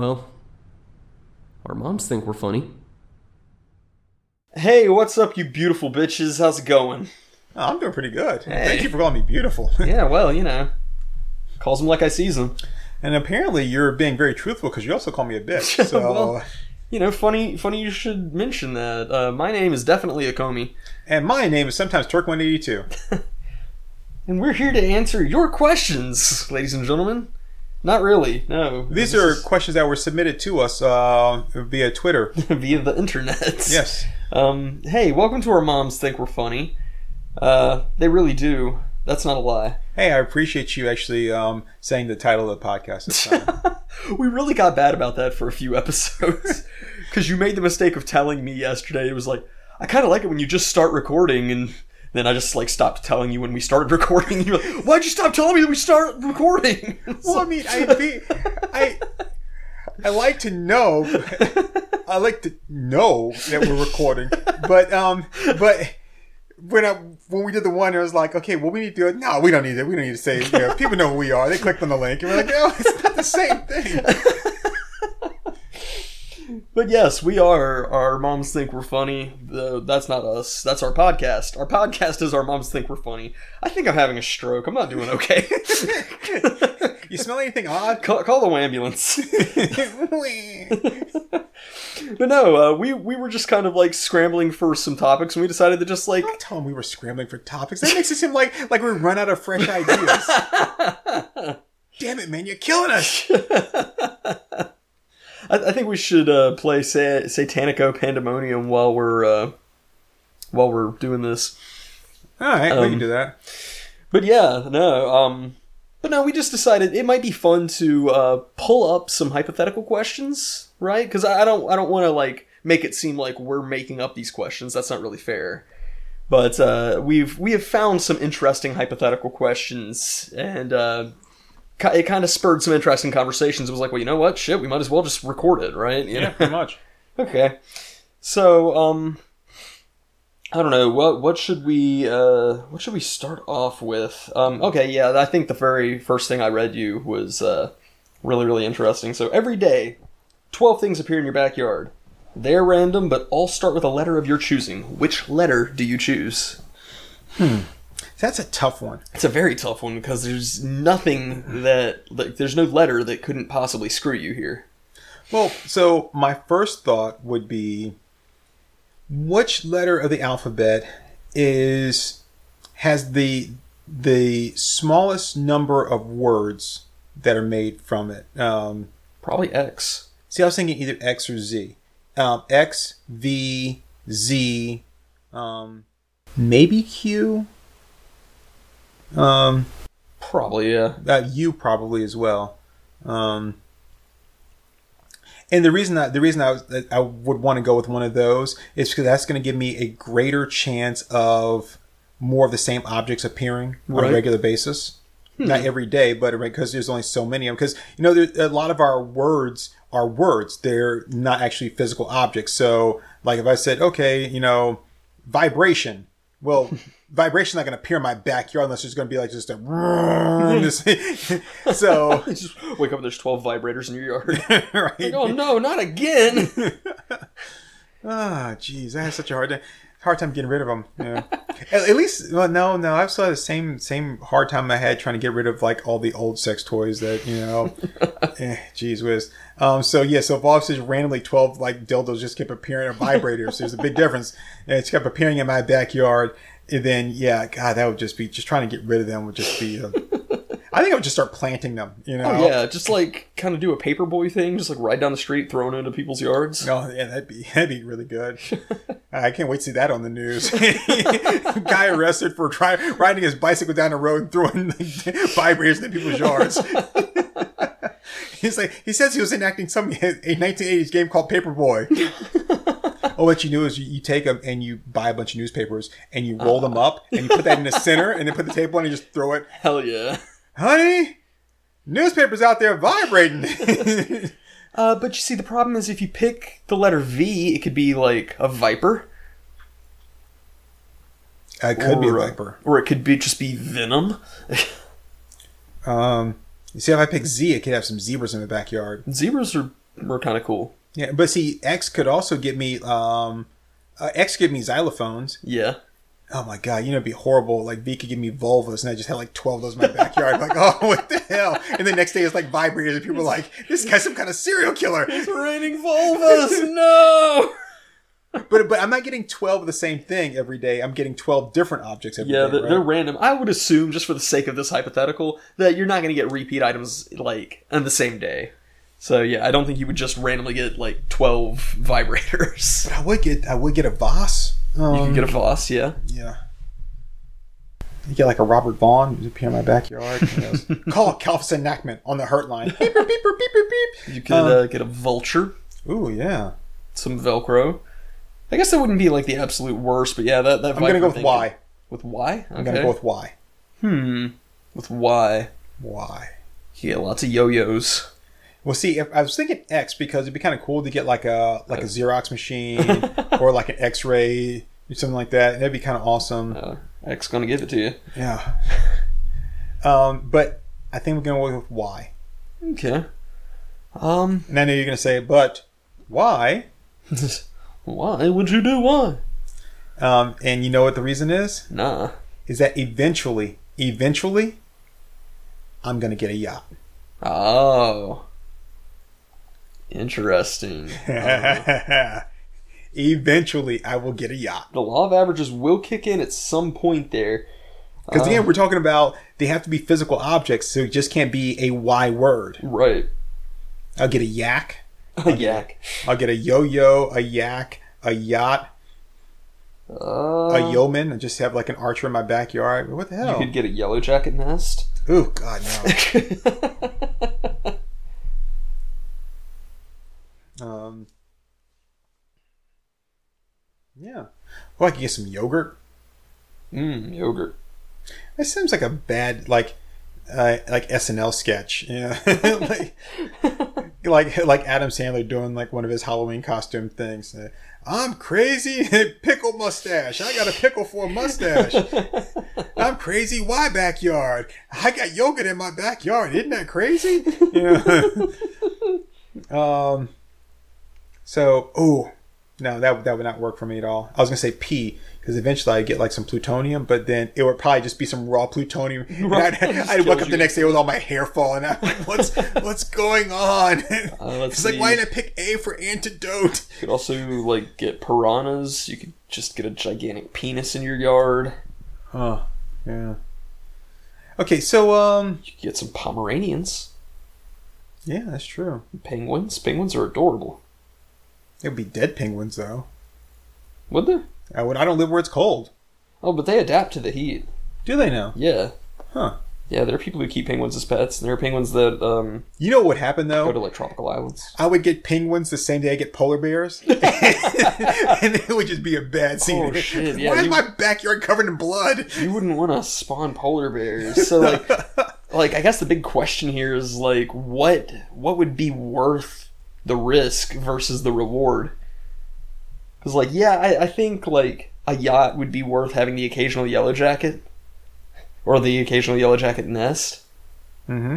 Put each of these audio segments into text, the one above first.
Well, our moms think we're funny. Hey, what's up, you beautiful bitches? How's it going? Oh, I'm doing pretty good. Hey. Thank you for calling me beautiful. Yeah, well, you know, calls them like I sees them. and apparently, you're being very truthful because you also call me a bitch. So, Well- You know, funny, funny. You should mention that. Uh, my name is definitely a Comey, and my name is sometimes Turk182. and we're here to answer your questions, ladies and gentlemen. Not really, no. These This are is questions that were submitted to us uh, via Twitter. via the internet. Yes. Um. Hey, welcome to our moms think we're funny. Uh, they really do. That's not a lie. Hey, I appreciate you actually um, saying the title of the podcast this time. we really got bad about that for a few episodes because you made the mistake of telling me yesterday it was like i kind of like it when you just start recording and then i just like stopped telling you when we started recording you're like why'd you stop telling me that we start recording well, I mean, I, be, I, I like to know. I like to know that we're recording, but um, but when I when we did the one, it was like, okay, well, we need to do it. No, we don't need it. We don't need to say. You know, people know who we are. They clicked on the link, and we're like, no, it's not the same thing. But yes we are our moms think we're funny uh, that's not us that's our podcast our podcast is our moms think we're funny i think i'm having a stroke i'm not doing okay You smell anything odd? call, call the ambulance But no, uh, we we were just kind of like scrambling for some topics, and we decided to just like Don't tell them we were scrambling for topics. That makes it seem like like we run out of fresh ideas. Damn it, man! You're killing us. I, I think we should uh, play Sa- Satanico Pandemonium while we're uh, while we're doing this. All right, we Um, can do that. But yeah, no, um, but no, we just decided it might be fun to uh, pull up some hypothetical questions, right? Because I, I don't I don't want to like make it seem like we're making up these questions. That's not really fair. But uh, we've we have found some interesting hypothetical questions, and uh, it kind of spurred some interesting conversations. It was like, well, you know what? Shit, we might as well just record it, right? You Yeah, know? pretty much. Okay. So, um I don't know, what what should we uh what should we start off with? Um okay, yeah, I think the very first thing I read you was uh really really interesting. So, every day 12 things appear in your backyard. They're random, but all start with a letter of your choosing. Which letter do you choose? That's a tough one. It's a very tough one because there's nothing that like there's no letter that couldn't possibly screw you here. Well, so my first thought would be which letter of the alphabet is has the the smallest number of words that are made from it. Um, Probably X. see, I was thinking either X or Z. Um, X, V, Z, um, maybe Q. Um, Probably yeah. uh, you probably as well. Um, and the reason that the reason I was, that I would want to go with one of those is because that's going to give me a greater chance of more of the same objects appearing on a regular basis. Not every day, but because there's only so many of them. Because you know, there, a lot of our words are words; they're not actually physical objects. So, like if I said, "Okay, you know, vibration," well, vibration's not going to appear in my backyard unless there's going to be like just a. so, just wake up and there's 12 vibrators in your yard. right? Like, oh no, not again! Ah, jeez, I had such a hard time, hard time getting rid of them. Yeah. at, at least, well, no, no, I've still had the same same hard time I had trying to get rid of like all the old sex toys that you know. eh, jeez whiz. Um, so yeah, so if all of a sudden randomly twelve like dildos just kept appearing or vibrators, there's a big difference. And it's kept appearing in my backyard. And then yeah, God, that would just be just trying to get rid of them would just be. Uh, I think I would just start planting them. You know. Oh yeah, just like kind of do a paperboy thing, just like ride down the street, throwing into people's yards. Oh yeah, that'd be that'd be really good. I can't wait to see that on the news. Guy arrested for try, riding his bicycle down the road and throwing like, vibrators into people's yards. He's like he says he was enacting some a 1980s game called Paperboy. oh, what you do is you, you take them and you buy a bunch of newspapers and you roll them up and you put that in the center and then put the tape on and you just throw it. Hell yeah. Honey, newspapers out there vibrating. Uh, but you see, the problem is if you pick the letter V, it could be like a viper, I could be a or, uh, viper. or it could be just be venom. Um, you see, if I pick Z, it could have some zebras in the backyard. Zebras are were kind of cool. Yeah, but see, X could also give me um, uh, X give me xylophones. Yeah. Oh my god, you know, it'd be horrible. Like V could give me vulvas, and I just had like twelve of those in my backyard. like, oh, what the hell? And the next day it's like vibrators, and people are like, this guy's some kind of serial killer. It's raining vulvas. no. But but I'm not getting twelve of the same thing every day. I'm getting twelve different objects every day. Yeah, they're, right? they're random. I would assume, just for the sake of this hypothetical, that you're not going to get repeat items like on the same day. So yeah, I don't think you would just randomly get like twelve vibrators. But I would get I would get a Voss. Um, You can get a Voss, yeah. yeah. You get like a Robert Vaughn who's appear in my backyard. Call Calvin Nackman on the hurt line. Beep, beep, beep, beep, beep, beep. You could uh, get a Vulture, Ooh yeah. some Velcro. I guess that wouldn't be like the absolute worst, but yeah, that that. I'm gonna go with Y. could- With Y? I'm gonna go with Y. Hmm. With Y, Y. you get lots of yo-yos. Well, see, if, I was thinking X because it'd be kind of cool to get like a like a Xerox machine or like an X-ray or something like that. That'd be kind of awesome. Uh, X gonna give it to you. Yeah. Um, but I think we're gonna go with Y. Okay. Um. And I know you're gonna say, but why? Why would you do why? Um, and you know what the reason is? Nah. Is that eventually, eventually, I'm gonna get a yacht. Oh. Interesting. eventually, I will get a yacht. the law of averages will kick in at some point there. Because Uh, again, we're talking about they have to be physical objects, so it just can't be a Y word. Right. I'll get a yak. A yak. I'll get a yo-yo, a yak, a yacht, Uh, a yeoman, and just have like an archer in my backyard. What the hell? you could get a yellow jacket nest. Oh God, no. um, yeah. Well, I could get some yogurt. Mmm, yogurt. That seems like a bad like uh, like SNL sketch. Yeah, like, like like Adam Sandler doing like one of his Halloween costume things. Uh, I'm crazy, pickle mustache. I got a pickle for a mustache. I'm crazy. Why backyard? I got yogurt in my backyard. Isn't that crazy? Yeah. um. So, oh no, that that would not work for me at all. I was gonna say P because eventually I'd get like some plutonium, but then it would probably just be some raw plutonium. And I'd, Just I'd wake up you. the next day with all my hair falling out. Like, what's what's going on? Uh, let's it's like why didn't I pick A for antidote? You could also like get piranhas. You could just get a gigantic penis in your yard. Huh. Yeah. Okay, so um, You could get some Pomeranians. yeah, that's true. Penguins. Penguins are adorable. It would be dead penguins though. Would they? I would. I don't live where it's cold. Oh, but they adapt to the heat. Do they now? Yeah. Huh. Yeah, there are people who keep penguins as pets, and there are penguins that um, You know what happened though? go to like tropical islands. I would get penguins the same day I get polar bears, and it would just be a bad scene. Oh, shit, yeah, Why is my backyard covered in blood? You wouldn't want to spawn polar bears. So like, like I guess the big question here is like, what what would be worth the risk versus the reward? Because like, yeah, I, I think like a yacht would be worth having the occasional yellow jacket, or the occasional yellow jacket nest. Mm-hmm.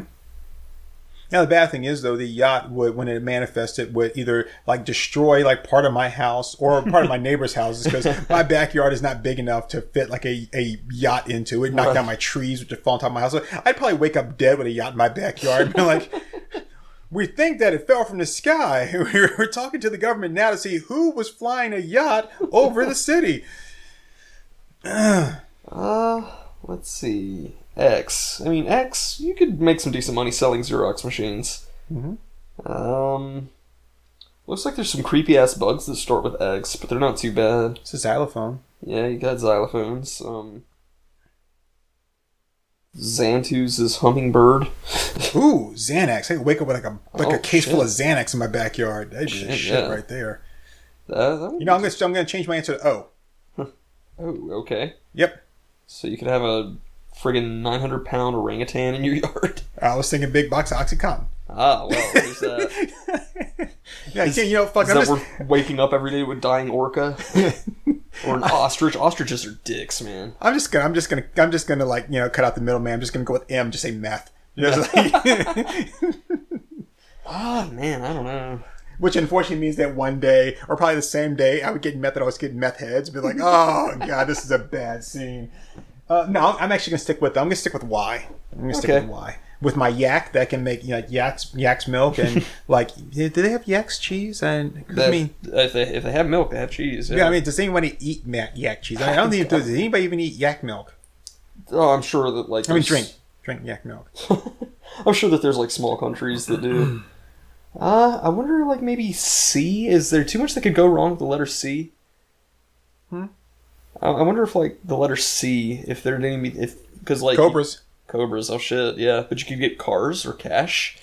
Now the bad thing is though, the yacht would, when it manifested, would either like destroy like part of my house or part of my neighbor's houses because my backyard is not big enough to fit like a, a yacht into it. Knock Right. down my trees, which would fall on top of my house. I'd probably wake up dead with a yacht in my backyard. Be like, we think that it fell from the sky. We're, talking to the government now to see who was flying a yacht over the city. Uh, let's see. X. I mean, X. You could make some decent money selling Xerox machines. Mhm. Um, looks like there's some creepy ass bugs that start with X, but they're not too bad. It's a xylophone. Yeah, you got xylophones. Um, Xantus' hummingbird. Ooh, Xanax. I wake up with like a like Oh, a case full of Xanax in my backyard. That'd be the Shit, shit yeah. right there. That You know, I'm gonna I'm gonna change my answer to O. Oh, okay. Yep. So you could have a friggin' 900 pound orangutan in your yard. I was thinking big box of OxyContin. Ah, well, there's that. yeah, you, can't- you know, fuck. Is I'm that just, worth waking up every day with dying orca or an ostrich? Ostriches are dicks, man. I'm just gonna I'm just gonna I'm just gonna like you know cut out the middleman. I'm just gonna go with M. Just say meth. Just like- Ah, man, I don't know. Which unfortunately means that one day, or probably the same day, I would get meth. That I was getting meth heads. Be like, oh god, this is a bad scene. Uh, no, I'm actually gonna stick with. I'm gonna stick with Y. I'm gonna stick Okay. with Y. With my yak that can make you know yak's yak's milk and like do they have yak's cheese and I mean if they if they have milk, they have cheese. yeah I mean does anybody eat yak cheese I, mean, I don't think does anybody even eat yak milk oh, I'm sure that like I mean drink drink yak milk I'm sure that there's like small countries that do. Uh, I wonder like maybe C. Is there too much that could go wrong with the letter C? Hmm? I, I wonder if like the letter C, if there any if because like cobras cobras. Oh shit, yeah. But you could get cars or cash.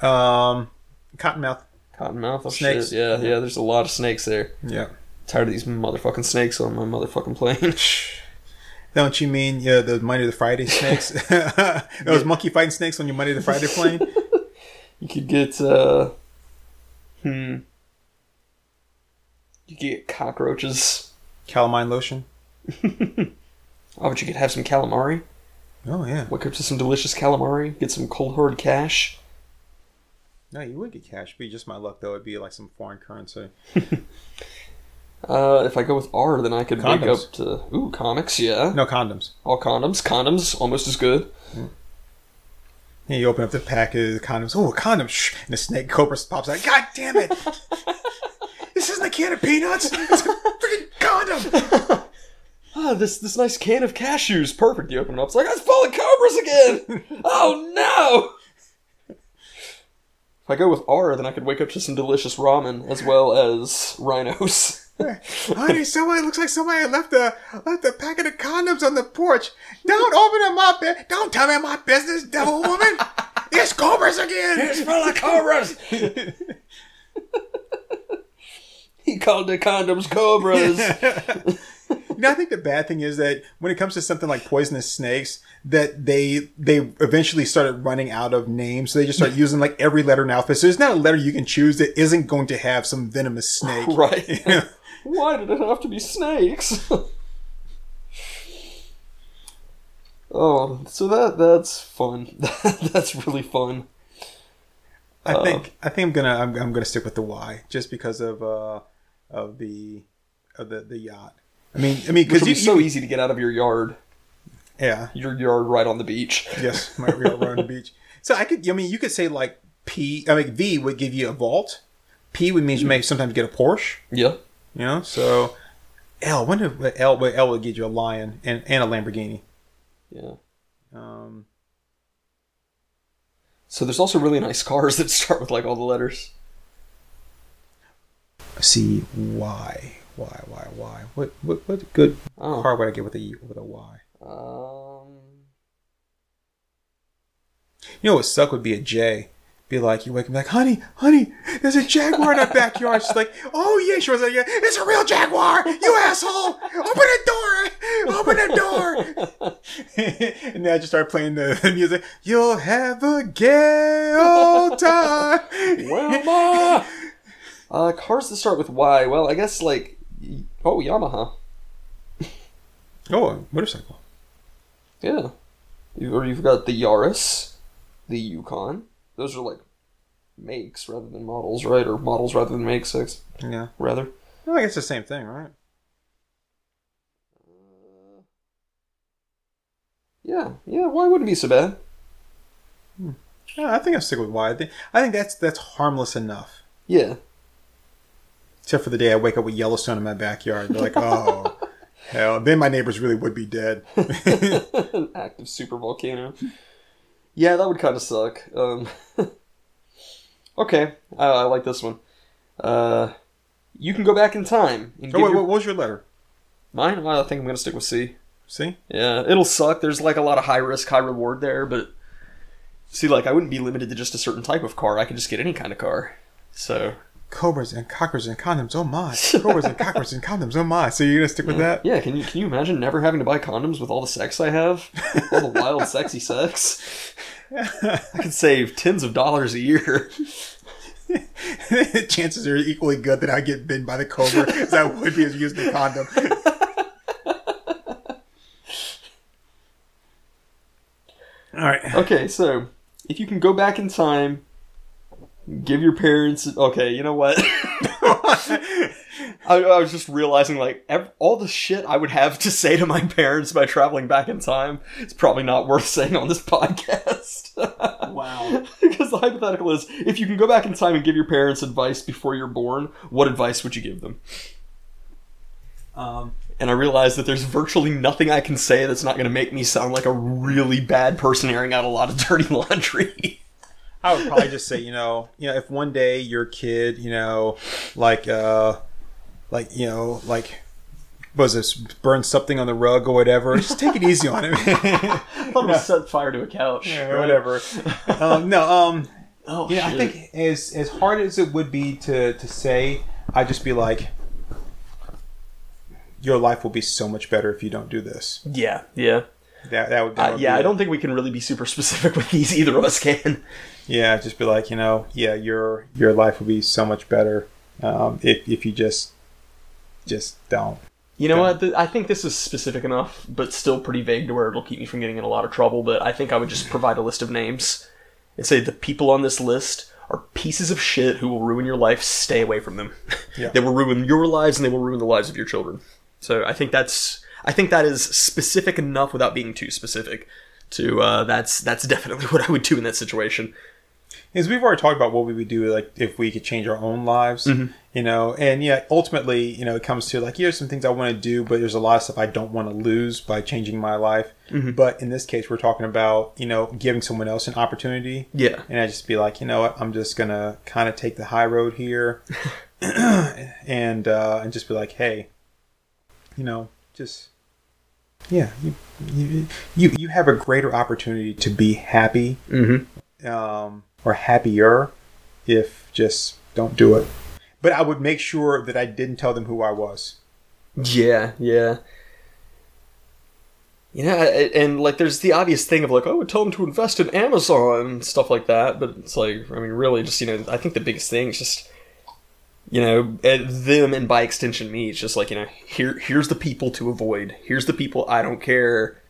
um cottonmouth Cottonmouth. Oh Snakes. shit. Yeah, yeah. There's a lot of snakes there. yeah Tired of these motherfucking snakes on my motherfucking plane. don't you mean yeah the Monday the Friday snakes those monkey fighting snakes on your Monday the Friday plane You could get uh hmm. You could get cockroaches. calamine lotion Oh, but you could have some calamari. Oh yeah Wake up to some delicious calamari. Get some cold hard cash. no you would get cash be just my luck though it'd be like some foreign currency Uh, if I go with R, then I could wake up to ooh comics. Yeah, no condoms all condoms. Condoms almost as good. And you open up the package of condoms. Oh, a condom! Shh. And the snake cobra pops out. God damn it! this isn't a can of peanuts. It's a freaking condom. Ah, this this nice can of cashews. Perfect. You open it up. It's like it's full of cobras again. oh no! If I go with R, then I could wake up to some delicious ramen as well as rhinos. Honey, somebody looks like somebody left a left a packet of condoms on the porch. Don't open up my bed. Don't tell me my business, devil woman. It's cobras again. It's full of cobras. he called the condoms cobras. You know, I think the bad thing is that when it comes to something like poisonous snakes, that they they eventually started running out of names. So they just start using like every letter in alphabet. So there's not a letter you can choose that isn't going to have some venomous snake. right. You know? Why did it have to be snakes? oh, so that that's fun. that's really fun. I Uh, think I think I'm gonna I'm, I'm gonna stick with the Y just because of uh of the of the the yacht. I mean I mean Because it's you, so easy to get out of your yard. yeah Your yard right on the beach. yes my real on the beach. So I could I mean you could say like P I mean V would give you a vault. P would mean you may sometimes get a Porsche. Yeah. You know so L when did what L L would give you a lion and and a Lamborghini. Yeah. Um, So there's also really nice cars that start with like all the letters. C Y Y Why? Why? What what what good Oh. car would I get with a with a Y? Um. You know what would suck would be a J. Be like, you wake up like, honey, honey, there's a jaguar in our backyard. She's like, oh yeah, she was like, yeah, it's a real jaguar, you asshole! Open the door, open the door. and then I just start playing the, music. You'll have a gay old time. Wilma. uh, cars that start with Y. Well, I guess like oh Yamaha. oh, a motorcycle. Yeah. You, or you've got the Yaris, the Yukon. Those are like makes rather than models, right? Or models rather than makes, six Yeah, rather. I think it's the same thing, right? Uh, yeah, yeah. Why wouldn't it be so bad? Hmm. Yeah, I think I'm stick with Y. I think, I think that's that's harmless enough. Yeah. Except for the day I wake up with Yellowstone in my backyard. They're like, oh, hell. Then my neighbors really would be dead. An active super volcano. Yeah, that would kind of suck. Um, okay, I, I like this one. Uh, you can go back in time. And Oh, wait, your- what was your letter? Mine? I think I'm gonna stick with C. C? Yeah, it'll suck. There's like a lot of high risk, high reward there, but see, like I wouldn't be limited to just a certain type of car. I could just get any kind of car. So Cobras and cockroaches and condoms, oh my. Cobras and cockroaches and condoms, oh my. So you're to stick with that? yeah, can you can you imagine never having to buy condoms with all the sex I have, all the wild, sexy sex? I could save tens of dollars a year. Chances are equally good that I get bitten by the cobra as I would be as using a condom. All right. Okay, so if you can go back in time, Give your parents. Okay, you know what? I, I was just realizing, like, ev- all the shit I would have to say to my parents by traveling back in time. It's probably not worth saying on this podcast. Wow. because the hypothetical is, if you can go back in time and give your parents advice before you're born, what advice would you give them? Um, And I realize that there's virtually nothing I can say that's not going to make me sound like a really bad person airing out a lot of dirty laundry. I would probably just say, you know, you know, if one day your kid, you know, like, uh, like, you know, like, was this burn something on the rug or whatever? Just take it easy on him. Thought it set fire to a couch. Yeah, whatever. um, no, um, Oh, yeah, I think as as hard as it would be to to say, I'd just be like, your life will be so much better if you don't do this. Yeah, yeah. That that would, that Uh, yeah, be I it. don't think we can really be super specific with these. Either of us can. Yeah, just be like, you know, yeah, your your life will be so much better um, if if you just just don't. You know Okay. what? Th- I think this is specific enough, but still pretty vague to where it'll keep me from getting in a lot of trouble. But I think I would just provide a list of names and say the people on this list are pieces of shit who will ruin your life. Stay away from them. Yeah. they will ruin your lives and they will ruin the lives of your children. So I think that's I think that is specific enough without being too specific. To uh, that's that's definitely what I would do in that situation. Is we've already talked about what we would do, like if we could change our own lives, you know, and yeah, ultimately, you know, it comes to like here's some things I want to do, but there's a lot of stuff I don't want to lose by changing my life. But in this case, we're talking about you know giving someone else an opportunity, Yeah. and I just be like, you know what, I'm just gonna kind of take the high road here, and uh, and just be like, hey, you know, just yeah, you you you, you have a greater opportunity to be happy Mm-hmm. um, or happier if just don't do it. But I would make sure that I didn't tell them who I was. Yeah, yeah. You know, and like, there's the obvious thing of like, oh, I would tell them to invest in Amazon and stuff like that. But it's like, I mean, really, just you know, I think the biggest thing is just, you know, them and by extension me. It's just like, you know, here, here's the people to avoid. Here's the people I don't care.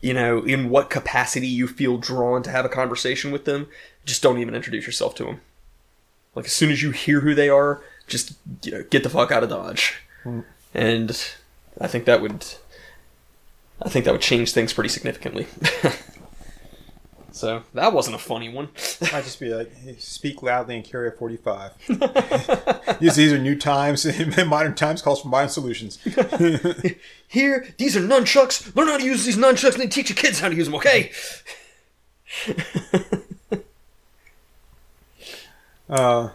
You know, in what capacity you feel drawn to have a conversation with them, just don't even introduce yourself to them. Like as soon as you hear who they are, just you know, get the fuck out of Dodge. Mm. And I think that would I think that would change things pretty significantly. so that wasn't a funny one. I'd just be like, hey, speak loudly and carry a 45. these, these are new times, modern times calls for modern solutions. Here, these are nunchucks. Learn how to use these nunchucks and then teach your kids how to use them, okay? Uh,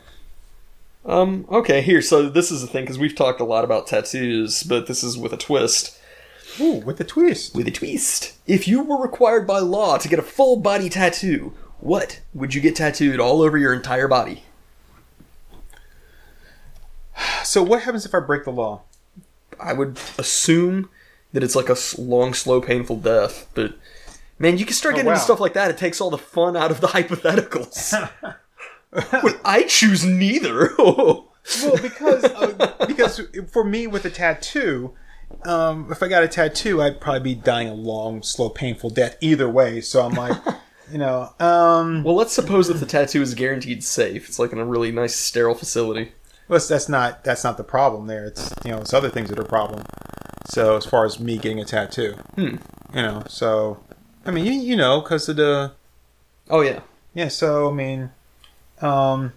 Um, okay, here, so this is the thing, because we've talked a lot about tattoos, but this is with a twist. Ooh, with a twist. With a twist. If you were required by law to get a full body tattoo, what would you get tattooed all over your entire body? So what happens if I break the law? I would assume that it's like a long, slow, painful death, but man, you can start Oh, getting wow. into stuff like that. It takes all the fun out of the hypotheticals. I choose neither. Well, because uh, because for me with a tattoo, um, if I got a tattoo, I'd probably be dying a long, slow, painful death either way. So I'm like, you know, um, well, let's suppose that the tattoo is guaranteed safe. It's like in a really nice, sterile facility. well, that's, that's not that's not the problem there. It's you know, it's other things that are a problem. So as far as me getting a tattoo, Hmm. you know, so I mean, you, you know, because of the Oh yeah. yeah. So I mean, um,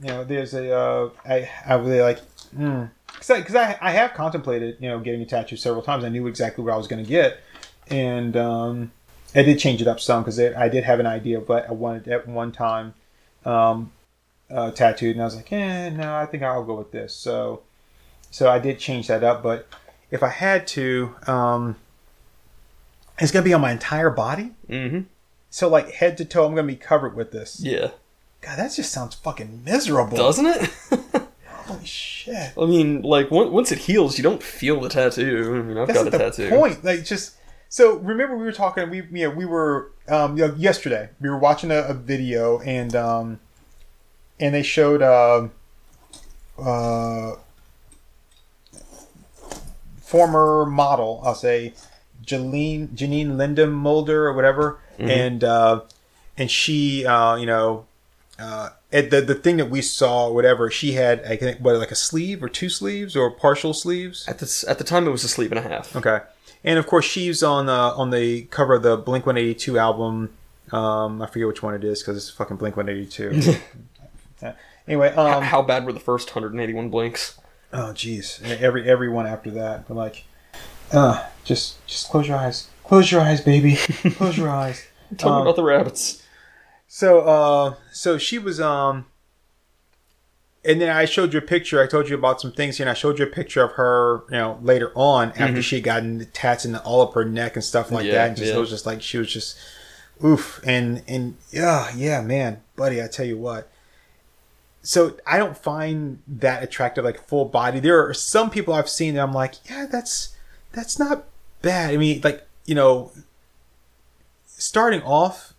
you know, there's a uh, I I really like. Mm, because I, 'cause I, I have contemplated you know getting a tattoo several times. I knew exactly what I was going to get, and um, I did change it up some because I did have an idea of what I wanted at one time um, uh, tattooed, and I was like, eh, no, I think I'll go with this. So so I did change that up. But if I had to, um, it's going to be on my entire body. Mm-hmm. So like head to toe, I'm going to be covered with this. Yeah. God, that just sounds fucking miserable. Doesn't it? Holy shit. I mean, like once it heals, you don't feel the tattoo. I mean, I've That's got a the tattoo. point. Like just so remember we were talking we you know, we were um you know, yesterday we were watching a, a video and um and they showed um uh former model I'll say Janine Janine Lindemulder or whatever Mm-hmm. and uh and she uh you know uh, at the the thing that we saw, whatever she had, I think what like a sleeve or two sleeves or partial sleeves. At this at the time, it was a sleeve and a half. Okay, and of course she's on uh, on the cover of the Blink One Eighty Two album. Um, I forget which one it is because it's fucking Blink One Eighty Two. Anyway, How- um, How bad were the first 181 blinks? oh jeez, every every one after that, but like, uh, just just close your eyes, close your eyes, baby, close your eyes. Tell me Um, about the rabbits. So, uh, so she was, um, and then I showed you a picture. I told you about some things here, and I showed you a picture of her, you know, later on after she had gotten the tats in all up her neck and stuff like Yeah, that. And just yeah. it was just like she was just, oof, and and yeah, yeah, man, buddy, I tell you what. So I don't find that attractive, like full body. There are some people I've seen that I'm like, yeah, that's that's not bad. I mean, like you know, starting off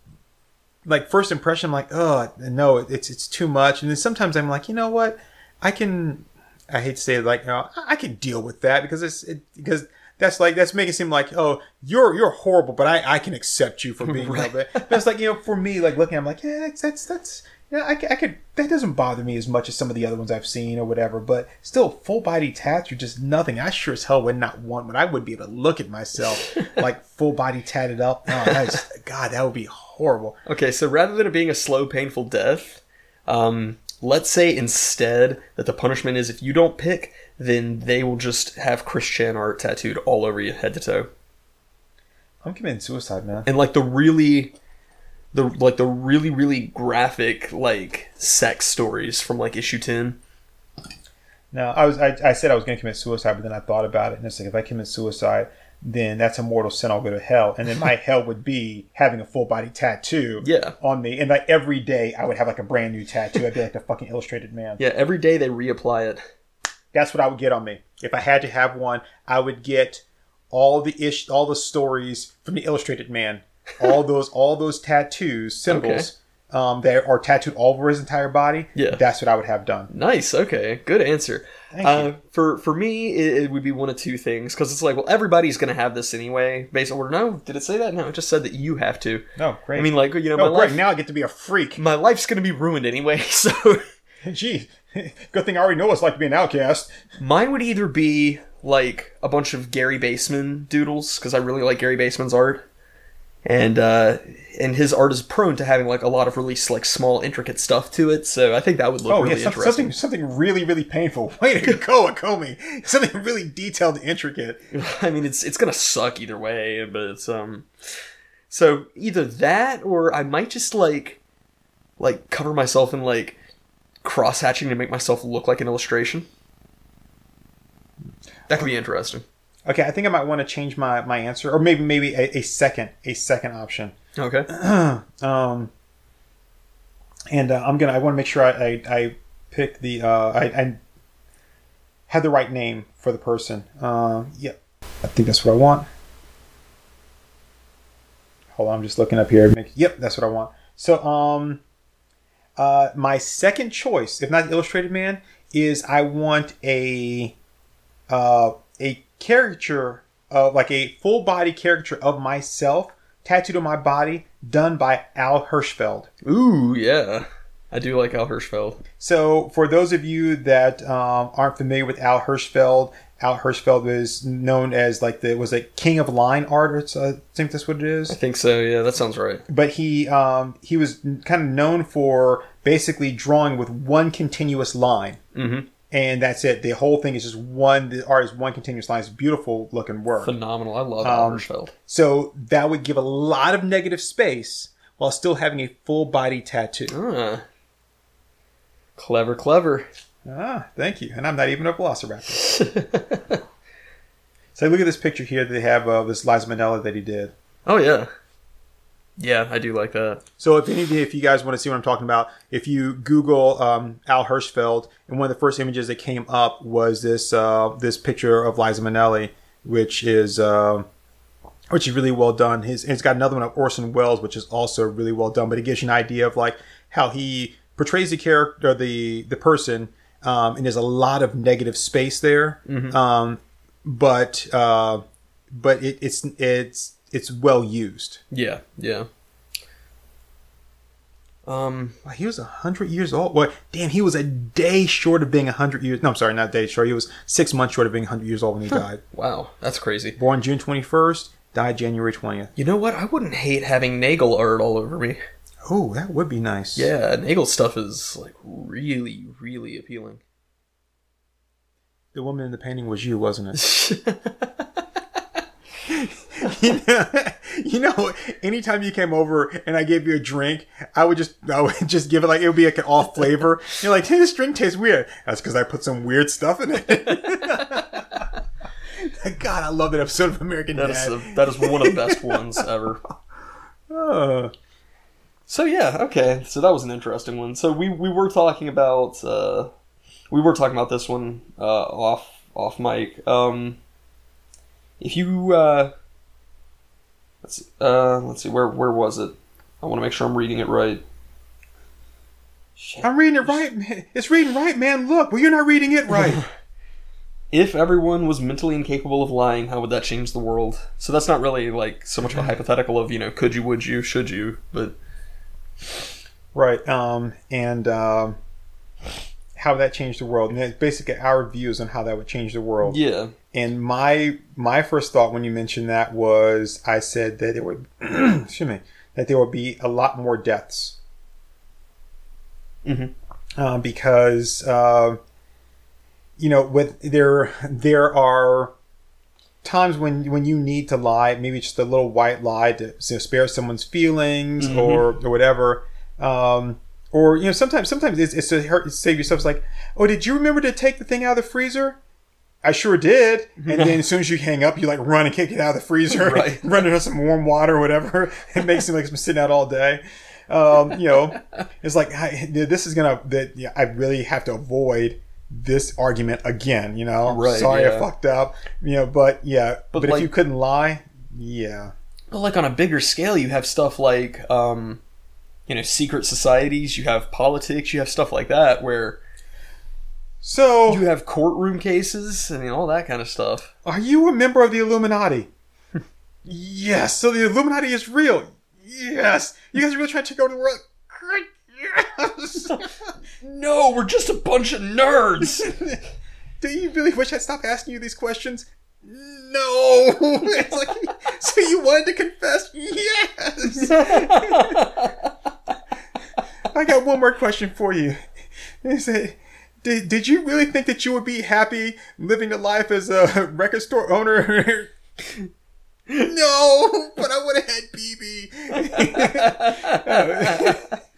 like first impression, I'm like, oh no, it's it's too much. And then sometimes I'm like, you know what, I can. I hate to say it, like, you know, I I can deal with that because it's it, because that's like that's making it seem like, oh, you're you're horrible, but I I can accept you for being Right. right. But it's like you know, for me, like looking, I'm like, yeah, that's that's that's. Yeah, I, I could. That doesn't bother me as much as some of the other ones I've seen or whatever. But still, full body tats are just nothing. I sure as hell would not want, but I would be able to look at myself like full body tatted up. Oh, God, that would be horrible. Okay, so rather than it being a slow, painful death, um, let's say instead that the punishment is if you don't pick, then they will just have Chris Chan art tattooed all over you, head to toe, I'm committing suicide, man. and like the really, the like the really really graphic like sex stories from like issue ten. Now, I was I, I said I was going to commit suicide, but then I thought about it, and it's like if I commit suicide, then that's a mortal sin. I'll go to hell, and then my hell would be having a full body tattoo Yeah. on me, and like every day I would have like a brand new tattoo. I'd be like the fucking illustrated man. Yeah, every day they reapply it. That's what I would get on me. If I had to have one, I would get all the ish, all the stories from the Illustrated Man, all those, all those tattoos, symbols um, that are tattooed all over his entire body. Yeah. that's what I would have done. Nice. Okay. Good answer. Uh. For for me, it, it would be one of two things because it's like, well, everybody's gonna have this anyway. Based on or no, did it say that? No, it just said that you have to. No, great. I mean, like you know, my oh, great. life, Now I get to be a freak. my life's gonna be ruined anyway. So Gee, good thing I already know what it's like to be an outcast. mine would either be like a bunch of Gary Baseman doodles because I really like Gary Baseman's art, and uh, and his art is prone to having like a lot of really like small intricate stuff to it. So I think that would look Oh really yeah, some- interesting. something something really really painful. Way to go, Akomi. Something really detailed and intricate. I mean, it's it's gonna suck either way, but it's um. So either that, or I might just like, like cover myself in like cross hatching to make myself look like an illustration. That could be interesting. Okay, I think I might want to change my, my answer, or maybe maybe a, a second a second option. Okay. Um, and uh, I'm gonna. I want to make sure I, I, I pick the. Uh, I, I have the right name for the person. Uh, yep. I think that's what I want. Hold on, I'm just looking up here. Make, yep, that's what I want. So, um, uh, my second choice, if not the Illustrated Man, is I want a, uh, a caricature of like a full body caricature of myself tattooed on my body, done by Al Hirschfeld. Ooh, yeah. I do like Al Hirschfeld. So, for those of you that um, aren't familiar with Al Hirschfeld, Al Hirschfeld was known as like the was a king of line art. I think that's what it is. I think so. Yeah, that sounds right. But he um, he was kind of known for basically drawing with one continuous line, Mm-hmm. And that's it. The whole thing is just one. The art is one continuous line. It's beautiful looking work. Phenomenal. I love Um. So that would give a lot of negative space while still having a full body tattoo. Ah. Clever, clever. Ah, thank you. And I'm not even a velociraptor. So look at this picture here that they have of this Liza Minnelli that he did. Oh yeah. Yeah, I do like that. So if any of you, if you guys want to see what I'm talking about, if you Google um, Al Hirschfeld, and one of the first images that came up was this uh, this picture of Liza Minnelli, which is uh, which is really well done. His and it's got another one of Orson Welles, which is also really well done. But it gives you an idea of like how he portrays the character, the the person, um, and there's a lot of negative space there. Um, but uh, but it, it's it's it's well used. Yeah, yeah. So I look at this picture here that they have of this Liza Minnelli that he did. So if any of you, if you guys want to see what I'm talking about, if you Google um, Al Hirschfeld, and one of the first images that came up was this this picture of Liza Minnelli, which is which is really well done. His and it's got another one of Orson Welles, which is also really well done. But it gives you an idea of like how he portrays the character, the the person, and there's a lot of negative space there. Yeah, yeah. He was hundred years old. Well, damn, he was a day short of being a hundred years. No, I'm sorry, not a day short. He was six months short of being hundred years old when he died. wow, that's crazy. Born June 21st, died January 20th. You know what? I wouldn't hate having Nagel art all over me. Oh, that would be nice. Yeah, Nagel stuff is like really, really appealing. The woman in the painting was you, wasn't it? you, know, you know, anytime you came over and I gave you a drink, I would just, I would just give it like it would be like an off flavor. You're like, hey, this drink tastes weird. That's because I put some weird stuff in it. God, I love that episode of American That is Dad. a, that is one of the best ones ever. Uh, So yeah, okay. So that was an interesting one. So we we were talking about uh, we were talking about this one uh, off off mic. Um, if you uh, let's see. uh, let's see where where was it? I want to make sure I'm reading it right. Shit. I'm reading it right. man. It's reading right, man. Look, well, you're not reading it right. If everyone was mentally incapable of lying, how would that change the world? So that's not really like so much of a hypothetical of you know could you, would you, should you, but Right. Um, and um, how that changed the world, and it's basically our views on how that would change the world. yeah, And my my first thought when you mentioned that was I said that it would excuse me that there would be a lot more deaths Mhm. uh, because uh, you know with there there are times when when you need to lie maybe just a little white lie to you know, spare someone's feelings Mhm. or or whatever um, or you know sometimes sometimes it's, it's to hurt, save yourself it's like oh did you remember to take the thing out of the freezer I sure did. And then as soon as you hang up, you like run and kick it out of the freezer, Right. run into some warm water or whatever. It makes it like it's been sitting out all day. Um, you know, it's like I, this is gonna that yeah, I really have to avoid this argument again. You know, Right, sorry yeah. I fucked up. You know, but yeah, But, but, like- if you couldn't lie, yeah, But like on a bigger scale, you have stuff like, um, you know, secret societies. You have politics. You have stuff like that where so you have courtroom cases. Mean, all that kind of stuff. Are you a member of the Illuminati? yes. So the Illuminati is real. Yes. You guys are really trying to take over the world. Yes. No, we're just a bunch of nerds. Do you really wish I'd stop asking you these questions? No. It's like, so you wanted to confess? Yes. I got one more question for you. Is it, did, did you really think that you would be happy living the life as a record store owner? no, but I would have had BB.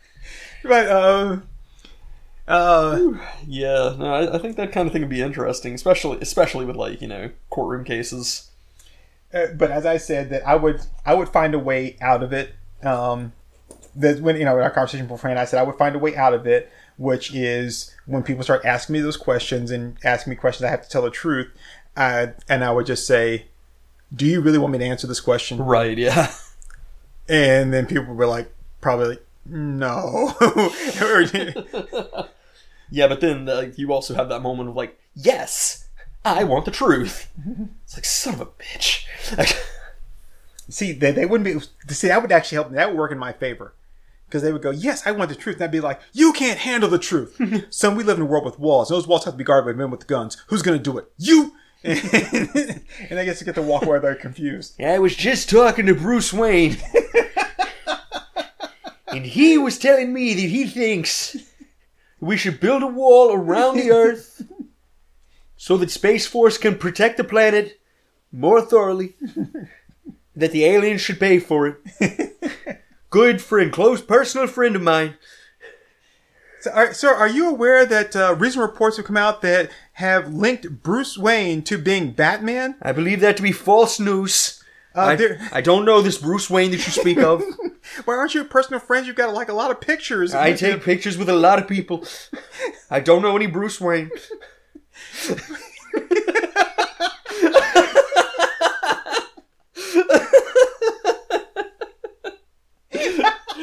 but um, uh, yeah, no, I, I think that kind of thing would be interesting, especially especially with like you know courtroom cases. uh, but as I said, that I would I would find a way out of it. Um, that when you know in our conversation beforehand, I said I would find a way out of it, which is when people start asking me those questions and asking me questions, I have to tell the truth, uh, and I would just say, "Do you really want me to answer this question?" Right? Yeah. And then people were like, probably like, "No." Yeah, but then you also have that moment of like, yes, I want the truth. It's like son of a bitch. See, they, they wouldn't be. See, that would actually help. That would work in my favor. Because they would go, yes, I want the truth. And I'd be like, you can't handle the truth. Son, we live in a world with walls. Those walls have to be guarded by men with guns. Who's going to do it? You! and I guess to get to walk away, they're confused. I was just talking to Bruce Wayne. and he was telling me that he thinks we should build a wall around the Earth so that Space Force can protect the planet more thoroughly. that the aliens should pay for it. Good friend, close personal friend of mine. So, are, sir, are you aware that uh, recent reports have come out that have linked Bruce Wayne to being Batman? I believe that to be false news. Uh, I, there- I don't know this Bruce Wayne that you speak of. Why aren't you a personal friends? You've got like a lot of pictures. I take pictures with a lot of people. I don't know any Bruce Wayne.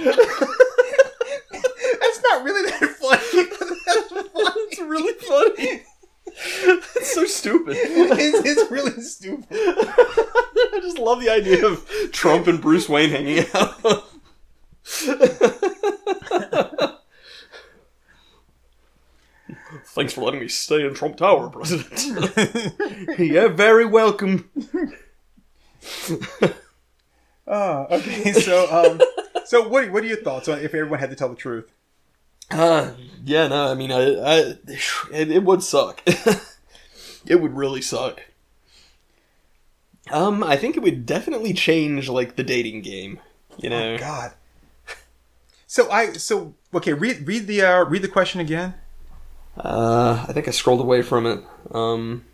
That's not really that funny. That's funny. It's really funny. It's so stupid. It's, it's really stupid. I just love the idea of Trump and Bruce Wayne hanging out. Thanks for letting me stay in Trump Tower, President. You're very welcome. Oh, okay. So, um, so what? What are your thoughts on if everyone had to tell the truth? Uh, yeah, no, I mean, I, I it, it would suck. it would really suck. Um, I think it would definitely change like the dating game. You know, Oh God. So I so okay. Read read the uh, read the question again. Uh, I think I scrolled away from it. Um,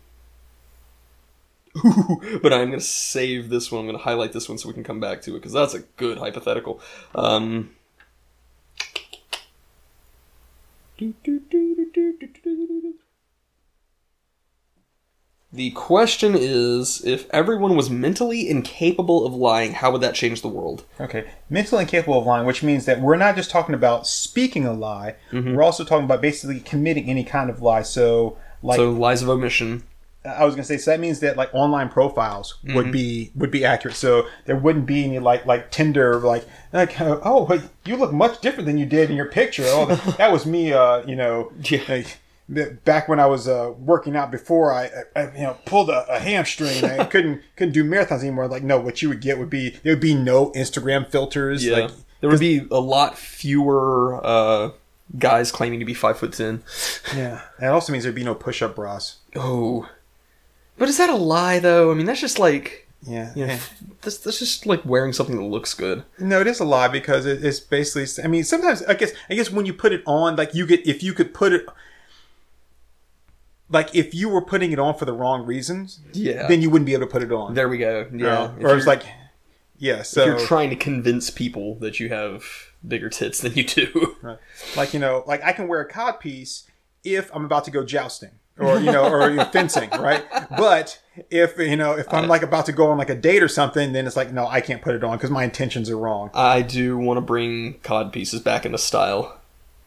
but I'm gonna save this one. I'm gonna highlight this one so we can come back to it because that's a good hypothetical. Um, the question is: If everyone was mentally incapable of lying, how would that change the world? Okay, mentally incapable of lying, which means that we're not just talking about speaking a lie. We're also talking about basically committing any kind of lie. So, like so lies of omission. I was gonna say, so that means that like online profiles would be would be accurate. So there wouldn't be any like like Tinder like like oh wait, you look much different than you did in your picture. Oh, that, that was me. Uh, you know, Yeah. like, back when I was uh, working out before I, I, I you know pulled a, a hamstring I couldn't couldn't do marathons anymore. Like no, what you would get would be there would be no Instagram filters. Yeah, Like there would be a lot fewer uh, guys claiming to be five foot ten. yeah, that also means there'd be no push up bras. Oh, but is that a lie though? I mean, that's just like Yeah, you know, yeah. that's that's just like wearing something that looks good. No, it is a lie because it, it's basically. I mean, sometimes I guess I guess when you put it on, like you get if you could put it, like if you were putting it on for the wrong reasons, Yeah. then you wouldn't be able to put it on. There we go. Yeah, or it's like, yeah. So you're trying to convince people that you have bigger tits than you do. Right. Like you know, like I can wear a cod piece if I'm about to go jousting or you know or you know, fencing, right? But if you know if I'm like about to go on like a date or something, then it's like no, I can't put it on because my intentions are wrong. I do want to bring cod pieces back into style.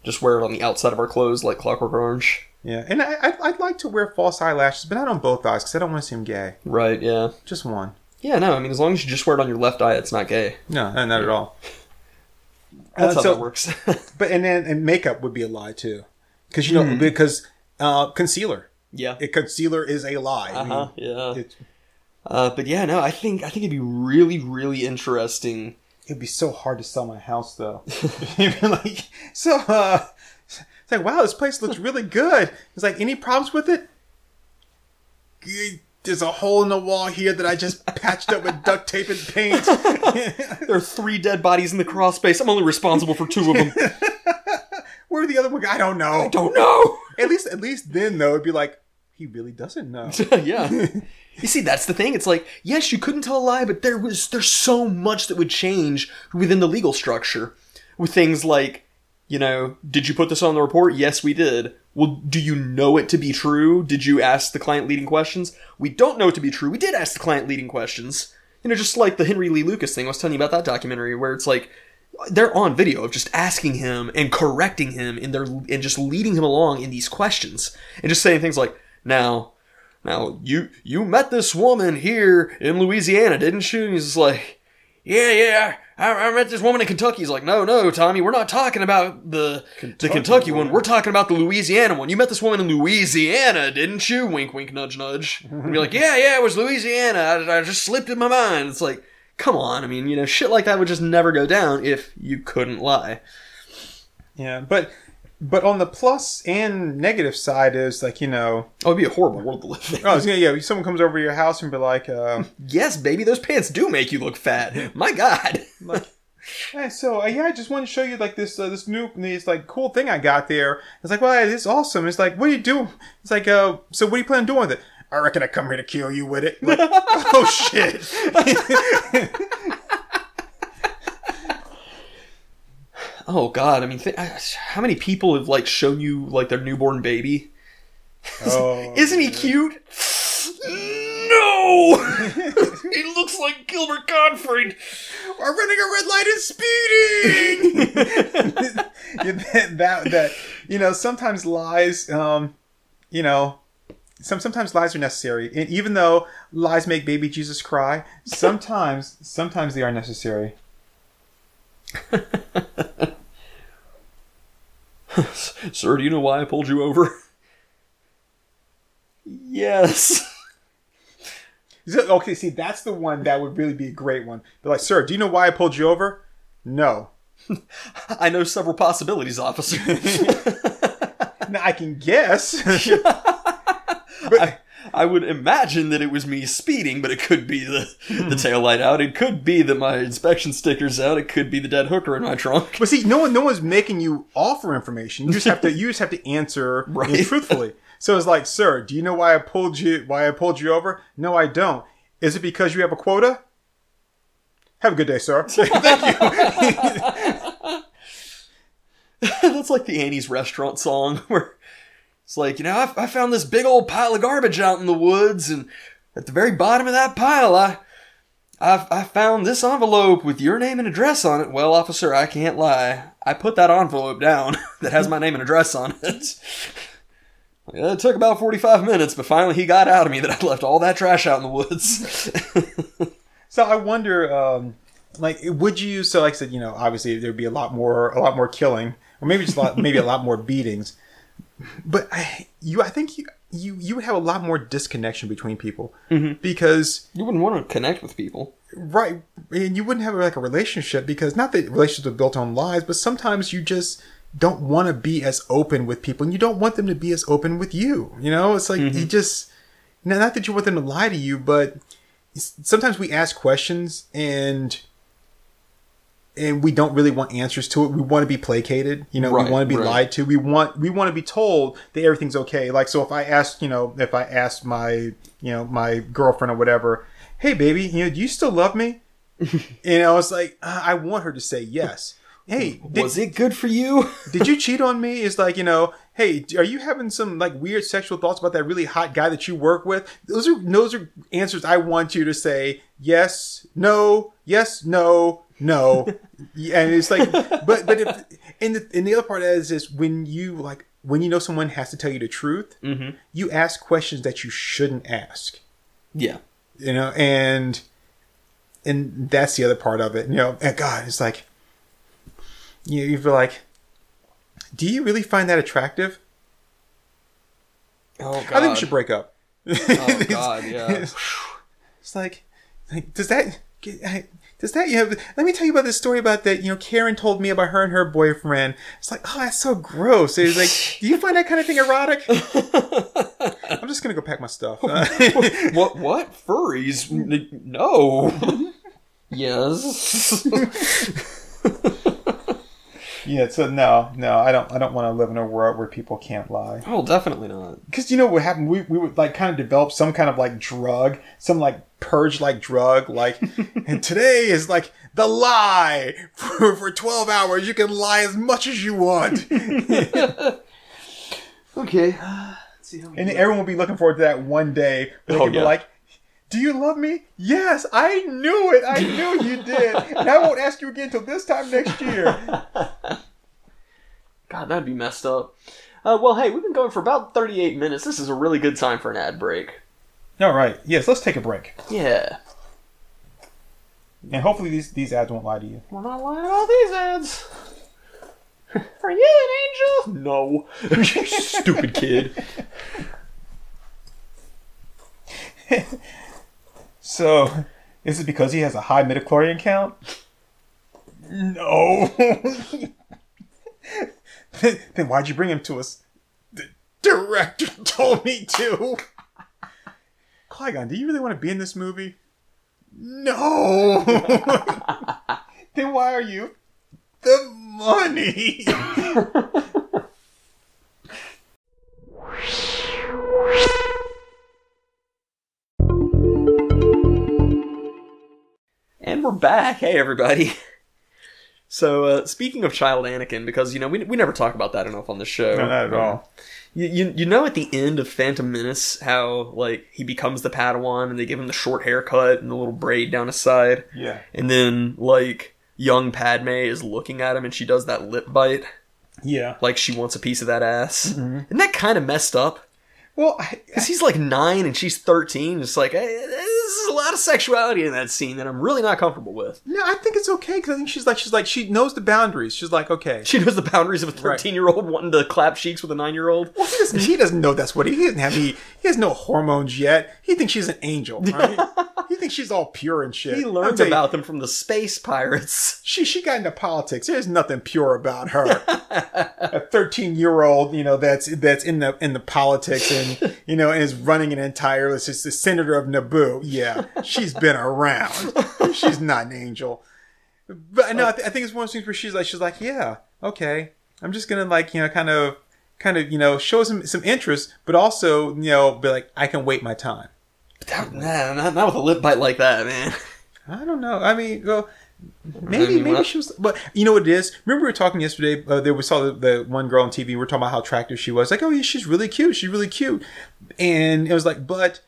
Just wear it on the outside of our clothes like Clockwork Orange. Yeah, and I, I'd like to wear false eyelashes, but not on both eyes because I don't want to seem gay. Right? Yeah. Just one. Yeah. No. I mean, as long as you just wear it on your left eye, it's not gay. No, not at all. That's Uh, how so- that works. But and then and makeup would be a lie too, because you know because uh, concealer, yeah. it, concealer is a lie. I Uh mean. Yeah. it, Uh, but yeah, no, I think I think it'd be really, really interesting. it'd be so hard to sell my house though. Like so. Uh, it's like wow, this place looks really good. It's like any problems with it? There's a hole in the wall here that I just patched up with duct tape and paint. There are three dead bodies in the crawl space. I'm only responsible for two of them. Where the other one? I don't know. I don't know. At least, at least then though, it'd be like he really doesn't know. yeah. You see, that's the thing. It's like, yes, you couldn't tell a lie, but there was there's so much that would change within the legal structure with things like, you know, did you put this on the report? Yes, we did. Well, do you know it to be true? Did you ask the client leading questions? We don't know it to be true. We did ask the client leading questions. You know, just like the Henry Lee Lucas thing I was telling you about that documentary, where it's like they're on video of just asking him and correcting him in their and just leading him along in these questions and just saying things like, "Now, now you you met this woman here in Louisiana, didn't you?" And he's just like, "Yeah, yeah, I, I met this woman in Kentucky." He's like, "No, no, Tommy, we're not talking about the the Kentucky one. We're talking about the Louisiana one. You met this woman in Louisiana, didn't you?" Wink, wink, nudge, nudge. And you're like, "Yeah, yeah, it was Louisiana. I, I just slipped in my mind." It's like, come on. I mean, you know, shit like that would just never go down if you couldn't lie. Yeah, but but on the plus and negative side is like you know, Oh, it'd be a horrible world to live in. oh, gonna- yeah, someone comes over to your house and be like, uh, Yes, baby, those pants do make you look fat. My God. like, hey, so uh, yeah, I just wanted to show you like this uh, this new this like cool thing I got there. It's like, well, it's awesome. It's like, what do you do? It's like, uh, so what do you plan on doing with it? I reckon I come here to kill you with it. Like, oh shit! Oh God, I mean, th- how many people have like shown you like their newborn baby? oh, Isn't he cute? No, he looks like Gilbert Gottfried. We're running a red light and speeding. Yeah, that, that that you know sometimes lies um you know some sometimes lies are necessary and even though lies make baby jesus cry sometimes sometimes they are necessary Sir, do you know why I pulled you over? Yes. Okay, see, that's the one that would really be a great one. They're like, sir, do you know why I pulled you over? No. I know several possibilities, officer. Now I can guess. I, I would imagine that it was me speeding, but it could be the hmm. the tail light out. It could be that my inspection sticker's out. It could be the dead hooker in my trunk. But see, no one, no one's making you offer information. You just have to, you just have to answer Right. truthfully. So it's like, sir, do you know why I pulled you, why I pulled you over? No, I don't. Is it because you have a quota? Have a good day, sir. Thank you. That's like the Annie's restaurant song where it's like, you know, I, I found this big old pile of garbage out in the woods, and at the very bottom of that pile, I, I, I found this envelope with your name and address on it. Well, officer, I can't lie. I put that envelope down that has my name and address on it. It took about 45 minutes, but finally he got out of me that I left all that trash out in the woods. So I wonder, um, like, would you? So, like I said, you know, obviously there'd be a lot more, a lot more killing, or maybe just a lot, maybe a lot more beatings. But I, you, I think you, you, you would have a lot more disconnection between people mm-hmm. because, you wouldn't want to connect with people. right, and you wouldn't have like a relationship because not that relationships are built on lies, but sometimes you just don't want to be as open with people, and you don't want them to be as open with you. You know, it's like mm-hmm. you just, not that you want them to lie to you, but sometimes we ask questions and and we don't really want answers to it. We want to be placated. You know, Right, we want to be right. lied to. We want we want to be told that everything's okay. Like so, if I ask, you know, if I ask my you know my girlfriend or whatever, hey baby, you know, do you still love me? you know, was like I want her to say yes. Hey, did, Was it good for you? did you cheat on me? It's like, you know, hey, are you having some like weird sexual thoughts about that really hot guy that you work with? Those are those are answers I want you to say yes, no, yes, no, no. Yeah, and it's like but but if and the and the other part is is when you like when you know someone has to tell you the truth, mm-hmm. you ask questions that you shouldn't ask Yeah. you know and and that's the other part of it you know and god it's like you, you feel like do you really find that attractive Oh god. i think we should break up Oh god, yeah. it's, it's like, like does that get- I- does that you know let me tell you about this story about that you know karen told me about her and her boyfriend it's like oh that's so gross it's like do you find that kind of thing erotic i'm just gonna go pack my stuff what? What? Furries? No. yes. Yeah, so no, no, I don't. I don't want to live in a world where people can't lie. oh, definitely not. Because you know what happened? We we would like kind of develop some kind of like drug, some like purge like drug, like. and today is like the lie for for twelve hours. You can lie as much as you want, Okay. Let's see how many- And everyone will be looking forward to that one day. Where they Oh, can be yeah. like. Do you love me? Yes, I knew it. I knew you did. And I won't ask you again until this time next year. God, that'd be messed up. Uh, well, hey, we've been going for about 38 minutes. This is a really good time for an ad break. All right. Yes, let's take a break. Yeah. And hopefully these, these ads won't lie to you. We're not lying all these ads. Are you an angel? No. You Stupid kid. So, is it because he has a high midichlorian count? No. then why'd you bring him to us? The director told me to. Qui-Gon, do you really want to be in this movie? No. then why are you? The money. And we're back. Hey, everybody. So, uh, speaking of child Anakin, because, you know, we, we never talk about that enough on the show. No, not at all. You, you, you know at the end of Phantom Menace how, like, he becomes the Padawan and they give him the short haircut and the little braid down his side? Yeah. And then, like, young Padme is looking at him and she does that lip bite, Yeah. like she wants a piece of that ass. Isn't that kind of messed up? Well, Because he's like nine and she's 13. It's like, eh, eh, there's a lot of sexuality in that scene that I'm really not comfortable with. No, I think it's okay because I think she's like she's like she knows the boundaries. She's like, okay. She knows the boundaries of a 13 year old wanting to clap cheeks with a nine year old. Well, he doesn't, he doesn't know that's what he, he doesn't have. He, he has no hormones yet. He thinks she's an angel, right? he thinks she's all pure and shit. He I'll learned tell you, about them from the space pirates. She she got into politics. There's nothing pure about her. a 13 year old, you know, that's that's in the in the politics and you know and is running an entire. It's just the senator of Naboo. Yeah, she's been around. She's not an angel. But no, I, th- I think it's one of those things where she's like, she's like, yeah, okay, I'm just gonna like you know kind of kind of you know show some some interest, but also you know be like I can wait my time. Nah, not, not with a lip bite like that, man. I don't know. I mean, well, maybe I mean, maybe what- she was. But you know what it is? Remember we were talking yesterday. Uh, there we saw the, the one girl on TV. We are talking about how attractive she was. Like, oh yeah, she's really cute. She's really cute. And it was like, but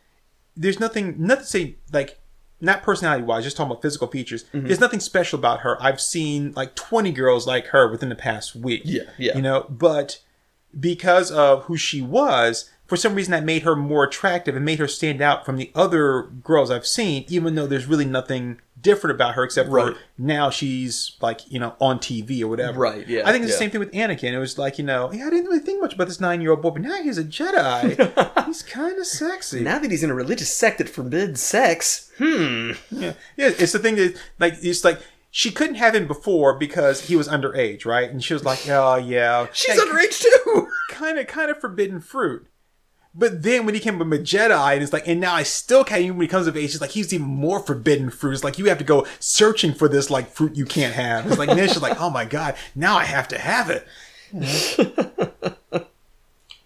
there's nothing, nothing to say like. Not personality wise, just talking about physical features. Mm-hmm. There's nothing special about her. I've seen like 20 girls like her within the past week. Yeah, yeah. You know, but because of who she was, for some reason that made her more attractive and made her stand out from the other girls I've seen, even though there's really nothing different about her except Right. for now she's like, you know, on TV or whatever. Right, yeah, I think it's yeah. the same thing with Anakin. It was like, you know, yeah, I didn't really think much about this nine year old boy, but now he's a Jedi. he's kind of sexy. Now that he's in a religious sect that forbids sex, hmm. Yeah, yeah. It's the thing that like it's like she couldn't have him before because he was underage, right? And she was like, oh yeah, She's underage too! kind of kind of forbidden fruit. But then when he came with a Jedi, and it's like, and now I still can't even when he comes of age, it's like he's even more forbidden fruit. It's like you have to go searching for this like fruit you can't have. It's like and then she's like, oh my god, now I have to have it.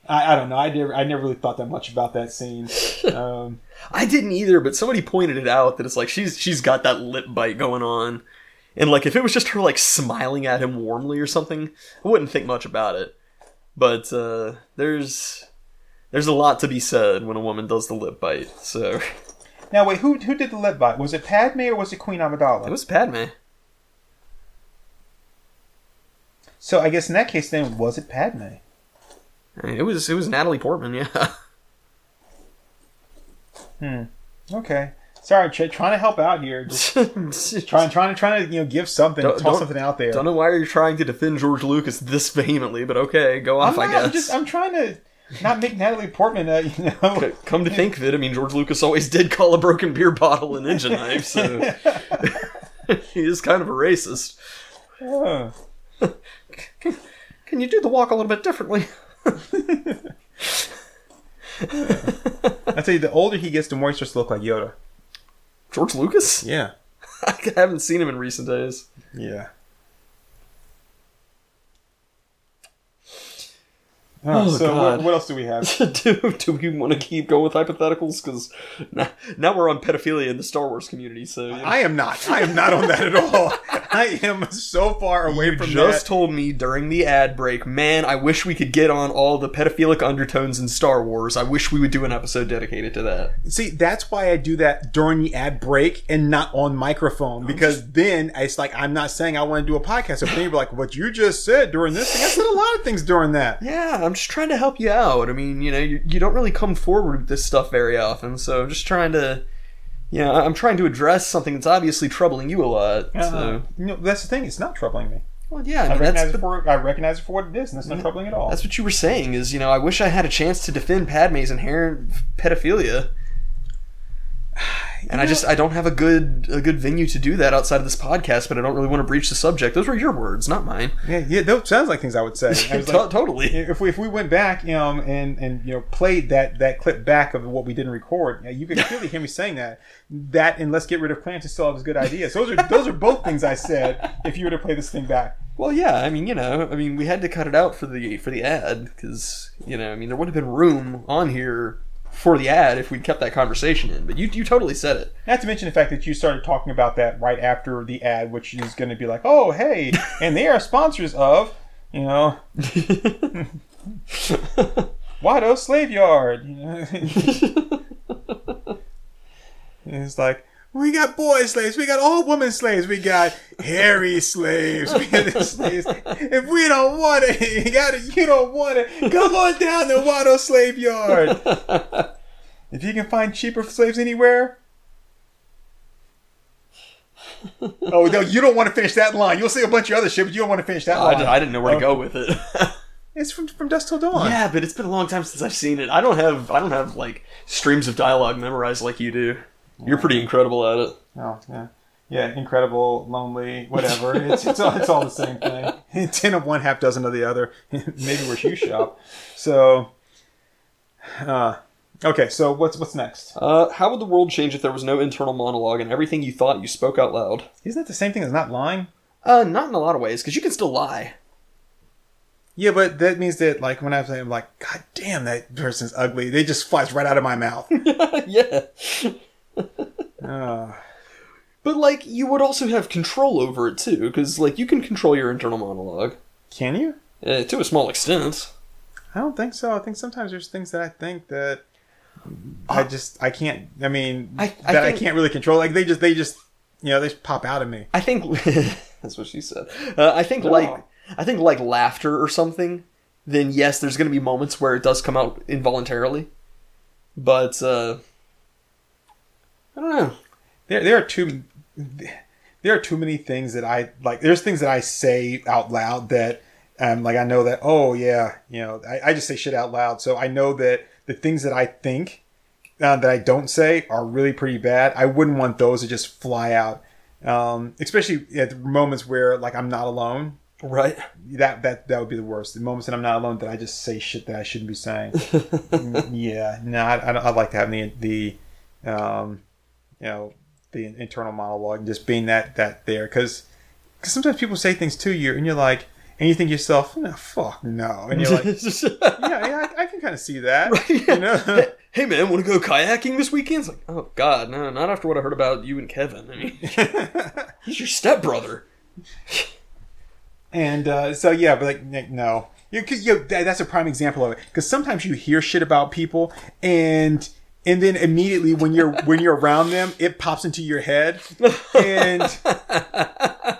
I, I don't know. I never I never really thought that much about that scene. Um, I didn't either, but somebody pointed it out that it's like she's she's got that lip bite going on. And like if it was just her like smiling at him warmly or something, I wouldn't think much about it. But uh there's there's a lot to be said when a woman does the lip bite. So now wait, who who did the lip bite? Was it Padme or was it Queen Amidala? it was Padme. So I guess in that case, then was it Padme? I mean, it was it was Natalie Portman, yeah. Hmm. Okay, sorry, trying to help out here, just trying, trying to, trying to, you know, give something, Don't- toss something out there. don't know why you're trying to defend George Lucas this vehemently, but okay, go off, not, I guess. I'm just, I'm trying to not make Natalie Portman, uh, you know. Come to think of it, I mean, George Lucas always did call a broken beer bottle an engine knife, so he is kind of a racist. Uh, Can you do the walk a little bit differently? I tell you, the older he gets, the more he starts to look like Yoda. George Lucas? Yeah, I haven't seen him in recent days. yeah. Oh, Oh, so God. what, what else do we have? do, do we want to keep going with hypotheticals? Because now, now we're on pedophilia in the Star Wars community, so you know. I am not. I am not on that at all. I am so far away You from just that. told me during the ad break, man, I wish we could get on all the pedophilic undertones in Star Wars. I wish we would do an episode dedicated to that. See, that's why I do that during the ad break and not on microphone because then it's like I'm not saying I want to do a podcast. So then you're like, what you just said during this thing. I said a lot of things during that. Yeah, I'm just trying to help you out. I mean, you know, you, you don't really come forward with this stuff very often, so I'm just trying to, you know, I'm trying to address something that's obviously troubling you a lot. Uh, So, know, that's the thing. It's not troubling me. well, yeah, I I mean, recognize that's, it for I recognize it for what it is, and it's not troubling at all. that's what you were saying. Is you know, I wish I had a chance to defend Padme's inherent pedophilia. And I just I don't have a good a good venue to do that outside of this podcast, but I don't really want to breach the subject. Those were your words, not mine. yeah, yeah, those sounds like things I would say. I To- like, totally. if we if we went back, you know, and and you know played that that clip back of what we didn't record, you could clearly hear me saying that. That and let's get rid of Clancy still has good ideas. Those are those are both things I said. If you were to play this thing back, Well, yeah, I mean, you know, I mean, we had to cut it out for the for the ad because you know, I mean, there wouldn't have been room on here for the ad if we'd kept that conversation in. But you you totally said it. not to mention the fact that you started talking about that right after the ad, which is going to be like, oh hey, and they are sponsors of, you know, Watto Slave Yard. You know? It's like we got boy slaves, we got all woman slaves, we got hairy slaves, we got slaves. If we don't want it, you got it. You don't want it. Come on down to Watto Slave Yard. If you can find cheaper slaves anywhere, oh no, you don't want to finish that line. You'll see a bunch of other shit, but you don't want to finish that oh, I, line. d- I didn't know where to Oh. go with it. It's from from Dusk Till Dawn. yeah, but it's been a long time since I've seen it. I don't have I don't have like streams of dialogue memorized like you do. You're pretty incredible at it. Oh, yeah. Yeah, incredible, lonely, whatever. It's, it's, all, it's all the same thing. Ten of one, half dozen of the other. Maybe where you shop. So, uh, okay. So what's what's next? Uh, how would the world change if there was no internal monologue and everything you thought you spoke out loud? Isn't that the same thing as not lying? Uh, not in a lot of ways, because you can still lie. Yeah, but that means that like when I'm like, God damn, that person's ugly. They just flies right out of my mouth. yeah. Uh, But like, you would also have control over it too, because like you can control your internal monologue can you? uh, to a small extent. I don't think so. I think sometimes there's things that I think that I just I can't. I mean, I- I that I can't really control. Like they just they just you know they just pop out of me. I think that's what she said. Uh, I think like I think like laughter or something. Then yes, there's going to be moments where it does come out involuntarily, but uh, I don't know. There there are too there are too many things that I like. There's things that I say out loud that um like I know that oh yeah you know I, I just say shit out loud. So I know that the things that I think uh, that I don't say are really pretty bad. I wouldn't want those to just fly out. Um, especially at moments where like I'm not alone. Right? that that that would be the worst. The moments that I'm not alone, that I just say shit that I shouldn't be saying. Yeah, no, I, I don't- I'd like to have the the, um, you know, the internal monologue, and just being that that there, because because sometimes people say things to you, and you're like, and you think to yourself, no, fuck no, and you're like, yeah, yeah, I, I can kind of see that, you know. hey man, want to go kayaking this weekend? It's like, oh god, no, not after what I heard about you and Kevin. I mean, he's your stepbrother. And uh, so yeah, but like no, you, you that's a prime example of it because sometimes you hear shit about people and and then immediately when you're when you're around them, it pops into your head and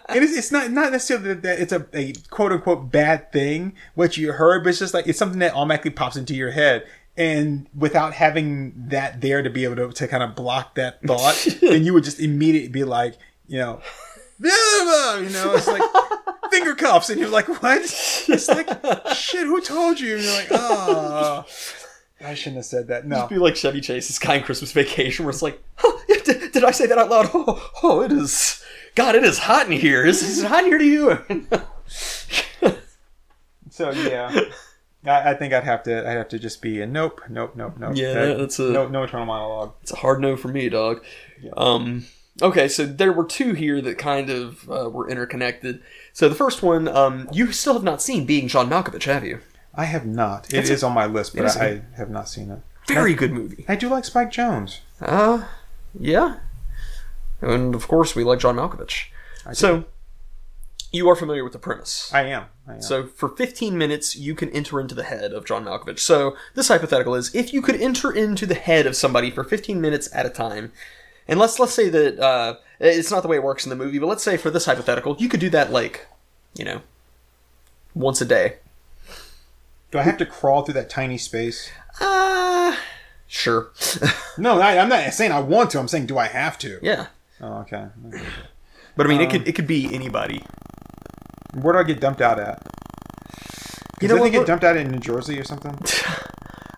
and it's, it's not not necessarily that, it's a, a quote unquote bad thing what you heard, but it's just like it's something that automatically pops into your head. And without having that there to be able to, to kind of block that thought, then you would just immediately be like, you know, blah, blah, you know, it's like finger cuffs, and you're like, what? It's like, shit, who told you? And you're like, oh, I shouldn't have said that. No, Just Be like Chevy Chase's Sky and Christmas Vacation, where it's like, huh, did, did I say that out loud? Oh, oh, it is. God, it is hot in here. Is, is it hot in here to you? so yeah, I, I think I'd have to, I'd have to just be a nope, nope, nope, nope. Yeah, That- that's a- no, no internal monologue. It's a hard no for me, dog. Um, okay, so there were two here that kind of uh, were interconnected. So the first one, um, you still have not seen Being John Malkovich, have you? I have not. It That's is a- on my list, but a- I have not seen it. Very good movie. I do like Spike Jonze. Uh, yeah. And of course, we like John Malkovich. So, you are familiar with the premise. I am. I am. So, for 15 minutes, you can enter into the head of John Malkovich. So, this hypothetical is if you could enter into the head of somebody for 15 minutes at a time, and let's let's say that uh, it's not the way it works in the movie, but let's say for this hypothetical, you could do that like, you know, once a day. Do I have to crawl through that tiny space? Uh, sure. No, I, I'm not saying I want to. I'm saying, do I have to? yeah. Oh, okay. But I mean, it could it could be anybody. Where do I get dumped out at? You know they get dumped out in New Jersey or something?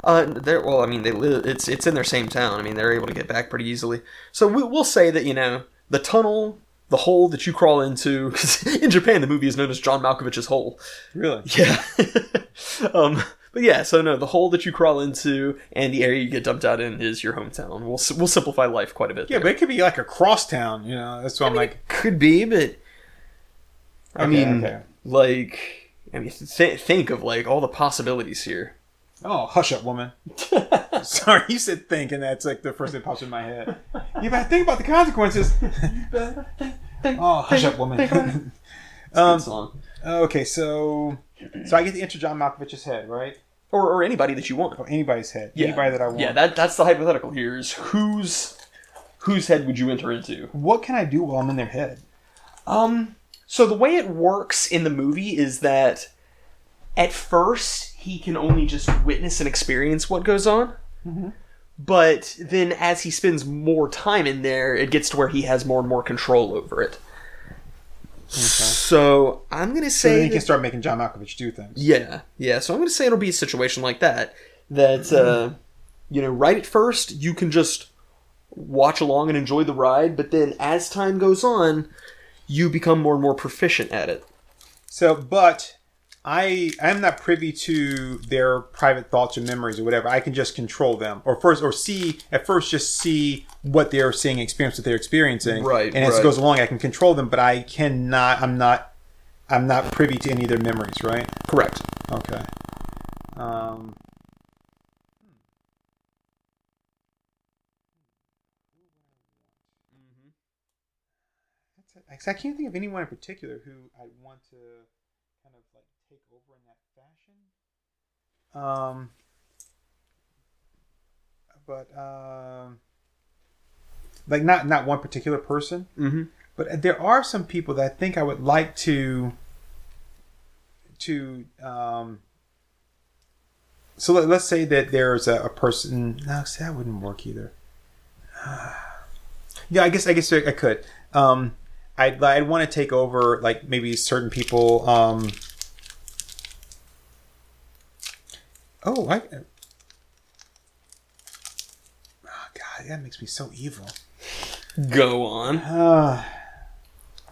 Uh, they're well. I mean, they live. It's it's in their same town. I mean, they're able to get back pretty easily. So we, we'll say that you know the tunnel, the hole that you crawl into. in Japan, the movie is known as John Malkovich's hole. Really? Yeah. um. But yeah, so no, the hole that you crawl into and the area you get dumped out in is your hometown. We'll we'll simplify life quite a bit. Yeah, there. but it could be like a cross town. You know, that's what I am like. could be, but I Okay, mean, okay. like, I mean, th- think of like all the possibilities here. Oh, hush up, woman. Sorry, you said think, and that's like the first thing that pops in my head. You better think about the consequences. oh, hush up, woman. Um, song. okay, so so I get to enter John Malkovich's head, right? Or, or anybody that you want. Or anybody's head. Anybody that I want. Yeah, that that's the hypothetical here is whose whose head would you enter into? What can I do while I'm in their head? Um so the way it works in the movie is that at first he can only just witness and experience what goes on. But then as he spends more time in there, it gets to where he has more and more control over it. So I'm gonna So then say you can start making John Malkovich do things. Yeah, yeah. So I'm going to say it'll be a situation like that. That uh, you know, right at first you can just watch along and enjoy the ride, but then as time goes on, you become more and more proficient at it. So, but I I'm not privy to their private thoughts or memories or whatever. I can just control them, or first, or see at first, just see what they're seeing, experience what they're experiencing. Right, And as right. it goes along, I can control them, but I cannot. I'm not. I'm not privy to any of their memories. Right. Correct. Okay. Um. That's it. 'Cause I can't think of anyone in particular who I want to kind of like take over in that fashion. Um. But um. Like not not one particular person, Mm-hmm. but there are some people that I think I would like to to um so let, us say that there's a, a person no see, that wouldn't work either yeah i guess i guess i I could um i'd, I'd want to take over like maybe certain people um oh i oh god that makes me so evil Go on. uh,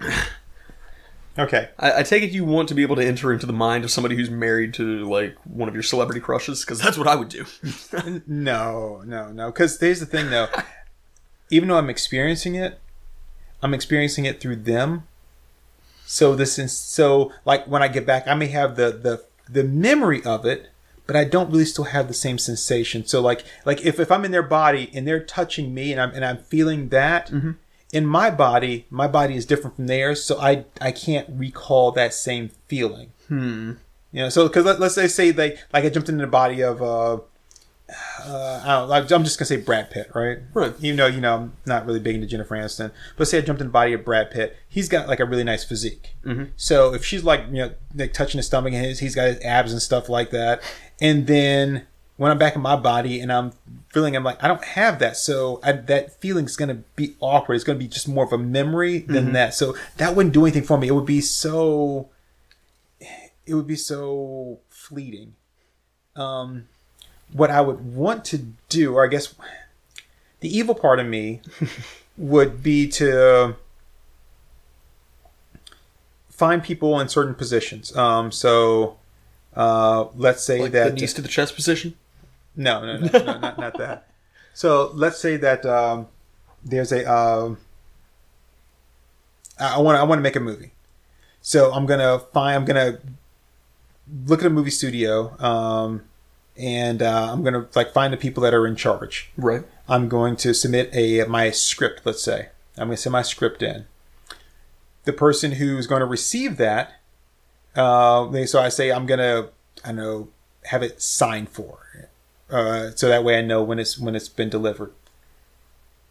okay I, I take it you want to be able to enter into the mind of somebody who's married to like one of your celebrity crushes, because that's what I would do. No, no, no. Because here's the thing, though. Even though I'm experiencing it, I'm experiencing it through them. So this is so like when I get back, I may have the the the memory of it, but I don't really still have the same sensation. So like like if, if I'm in their body and they're touching me and I'm and I'm feeling that in my body, my body is different from theirs, so I I can't recall that same feeling. hmm. You know, so because let, let's say say like like I jumped into the body of uh, uh I don't I'm just gonna say Brad Pitt, right? Right. Even though you know I'm not really big into Jennifer Aniston, but say I jumped in the body of Brad Pitt, he's got like a really nice physique. Mhm. So if she's like you know like touching his stomach and his, he's got his abs and stuff like that, and then when I'm back in my body and I'm feeling, I'm like I don't have that, so I, that feeling's gonna be awkward. It's gonna be just more of a memory than that. So that wouldn't do anything for me. It would be so it would be so fleeting. Um, what I would want to do, or I guess the evil part of me, would be to find people in certain positions. Um, so uh, let's say Like that the knees to the chest position. no, no, no, no not, not that. So let's say that um, there's a. Um, I want to. I want to make a movie. So I'm gonna find. I'm gonna look at a movie studio, um, and uh, I'm gonna like find the people that are in charge. Right. I'm going to submit a my script. Let's say I'm going to send my script in. The person who's going to receive that, uh, they- so I say I'm going to, I know, have it signed for, uh, so that way I know when it's when it's been delivered.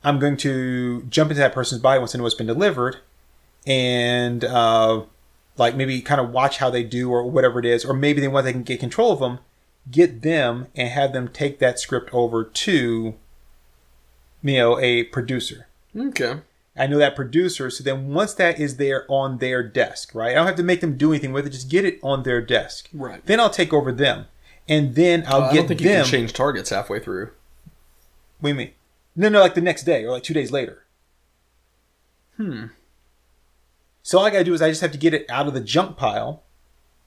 I'm going to jump into that person's body once I know it's been delivered, and uh, like maybe kind of watch how they do or whatever it is, or maybe they want they can get control of them, get them and have them take that script over to you know, a producer. Okay. I know that producer, so then once that is there on their desk, right? I don't have to make them do anything with it, just get it on their desk. Right. Then I'll take over them. And then I'll Uh, I get don't think you can change targets halfway through. What do you mean? No, no, like the next day or like two days later. Hmm. So all I gotta do is I just have to get it out of the junk pile.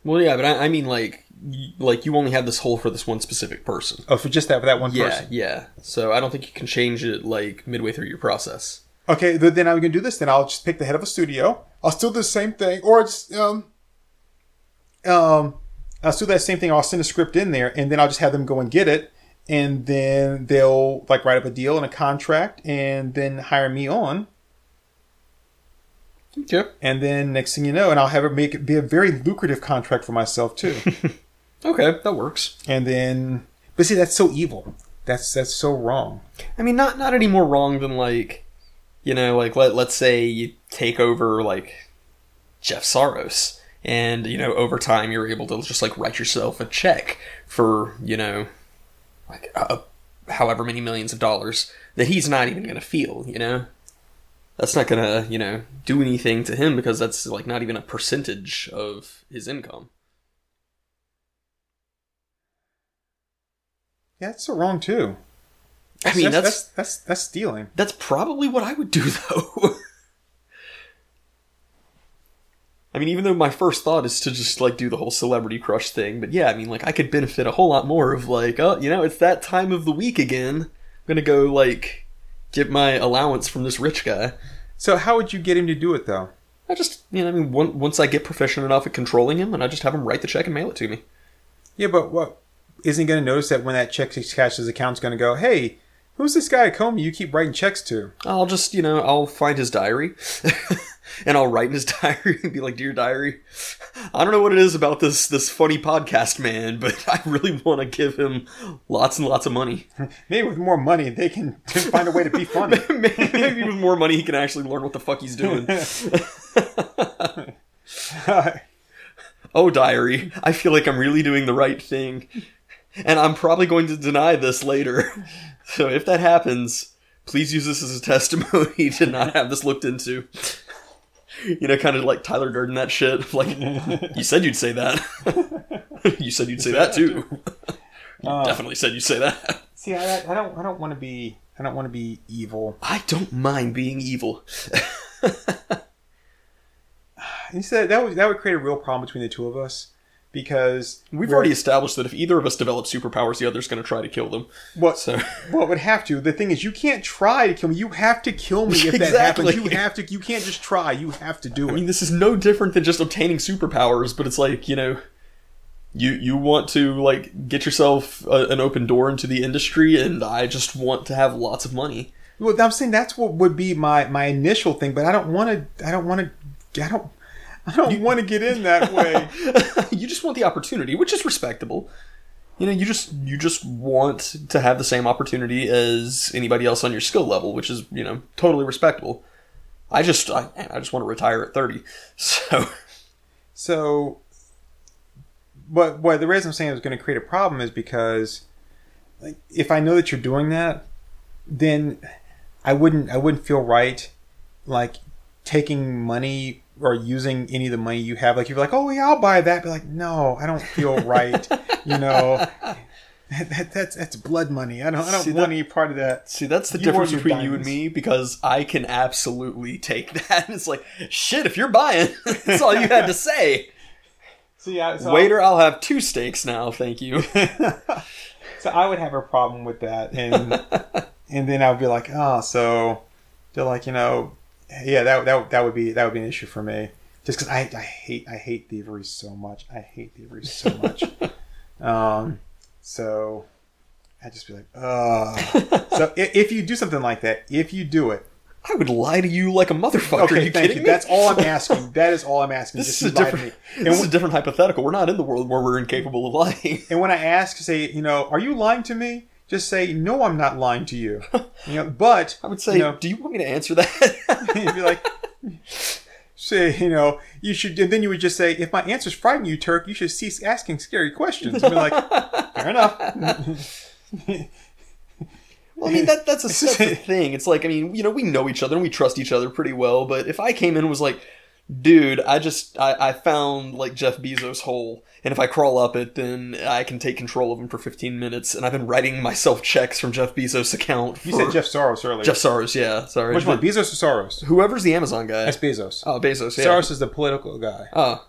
Well, yeah, but I, I mean, like, y- like you only have this hole for this one specific person. Oh, for just that for that one Yeah, person. yeah. So I don't think you can change it like midway through your process. Okay, th- then I'm gonna do this. Then I'll just pick the head of a studio. I'll still do the same thing, or just um, um, I'll still do that same thing. I'll send a script in there, and then I'll just have them go and get it, and then they'll like write up a deal and a contract, and then hire me on. Okay. And then next thing you know, and I'll have it make it be a very lucrative contract for myself too. Okay, that works. and then, but see, that's so evil. That's that's so wrong. I mean, not not any more wrong than like, you know, like let let's say you take over like Jeff Soros, and you know, over time you're able to just like write yourself a check for you know, like uh, however many millions of dollars that he's not even gonna feel. You know, that's not gonna you know do anything to him because that's like not even a percentage of his income. Yeah, that's so wrong too. I mean, that's that's that's that's, that's stealing. That's probably what I would do, though. I mean, even though my first thought is to just like do the whole celebrity crush thing, but yeah, I mean, like I could benefit a whole lot more of like, oh, you know, it's that time of the week again. I'm gonna go like get my allowance from this rich guy. So how would you get him to do it though? I just, you know, I mean, one, once I get proficient enough at controlling him, and I just have him write the check and mail it to me. Yeah, but what isn't he going to notice that when that check gets cashed, his account's going to go, "Hey, who's this guy at Comey you keep writing checks to?" I'll just, you know, I'll find his diary and I'll write in his diary and be like, "Dear diary, I don't know what it is about this this funny podcast man, but I really want to give him lots and lots of money. Maybe with more money, they can find a way to be funny. Maybe with more money, he can actually learn what the fuck he's doing." oh, diary, I feel like I'm really doing the right thing, and I'm probably going to deny this later. So if that happens, please use this as a testimony to not have this looked into. You know, kind of like Tyler Durden that shit. Like, you said you'd say that. you said you'd say that too. Uh, Definitely said you'd say that. see, I, I don't, I don't want to be, I don't want to be evil. I don't mind being evil. And said that would that would create a real problem between the two of us because We've already established that if either of us develop superpowers, the other's going to try to kill them. what So, it would have to. The thing is, you can't try to kill me. You have to kill me if that happens. You have to. You can't just try. You have to do it. I mean, this is no different than just obtaining superpowers, but it's like, you know, you you want to like get yourself a, an open door into the industry, and I just want to have lots of money. well, I'm saying that's what would be my my initial thing, but I don't want to. I don't want to. I don't. I don't want to get in that way. you just want the opportunity, which is respectable. You know, you just you just want to have the same opportunity as anybody else on your skill level, which is you know totally respectable. I just I, I just want to retire at thirty. So So, but what the reason I'm saying it's going to create a problem is because, like, if I know that you're doing that, then I wouldn't I wouldn't feel right, like taking money or using any of the money you have. Like you're like, oh yeah, I'll buy that. Be like, no, I don't feel right. you know, that, that, that's that's blood money. I don't I don't See, want that- any part of that. See, that's the You difference between you and me because I can absolutely take that. It's like, shit, if you're buying, that's all you had to say. So yeah, so Waiter, I'll have two steaks now, thank you. so I would have a problem with that, and and then I would be like, oh, so they're like, you know, yeah, that that that would be that would be an issue for me, just because I, I hate I hate thievery so much. I hate thievery so much. um, so I'd just be like, oh. so if, if you do something like that, if you do it, I would lie to you like a motherfucker. Are okay, you thank kidding you. me? That's all I'm asking. That is all I'm asking. This Just is a different. me. And This is when- a different hypothetical. We're not in the world where we're incapable of lying. And when I ask, say, you know, are you lying to me? Just say, no, I'm not lying to you. You know, but I would say, you know, do you want me to answer that? you'd be like, say, you know, you should, and then you would just say, if my answers frighten you, Turk, you should cease asking scary questions. And be like, fair enough. Well, I mean that that's, a, thing. It's like I mean, you know, we know each other and we trust each other pretty well. But if I came in and was like, "Dude, I just I, I found like Jeff Bezos' hole, and if I crawl up it, then I can take control of him for 15 minutes," and I've been writing myself checks from Jeff Bezos' account. You said Jeff Soros earlier. Jeff Soros, yeah, sorry. Which one, Bezos or Soros? Whoever's the Amazon guy. That's Bezos. oh, Bezos. Yeah. Soros is the political guy, Oh,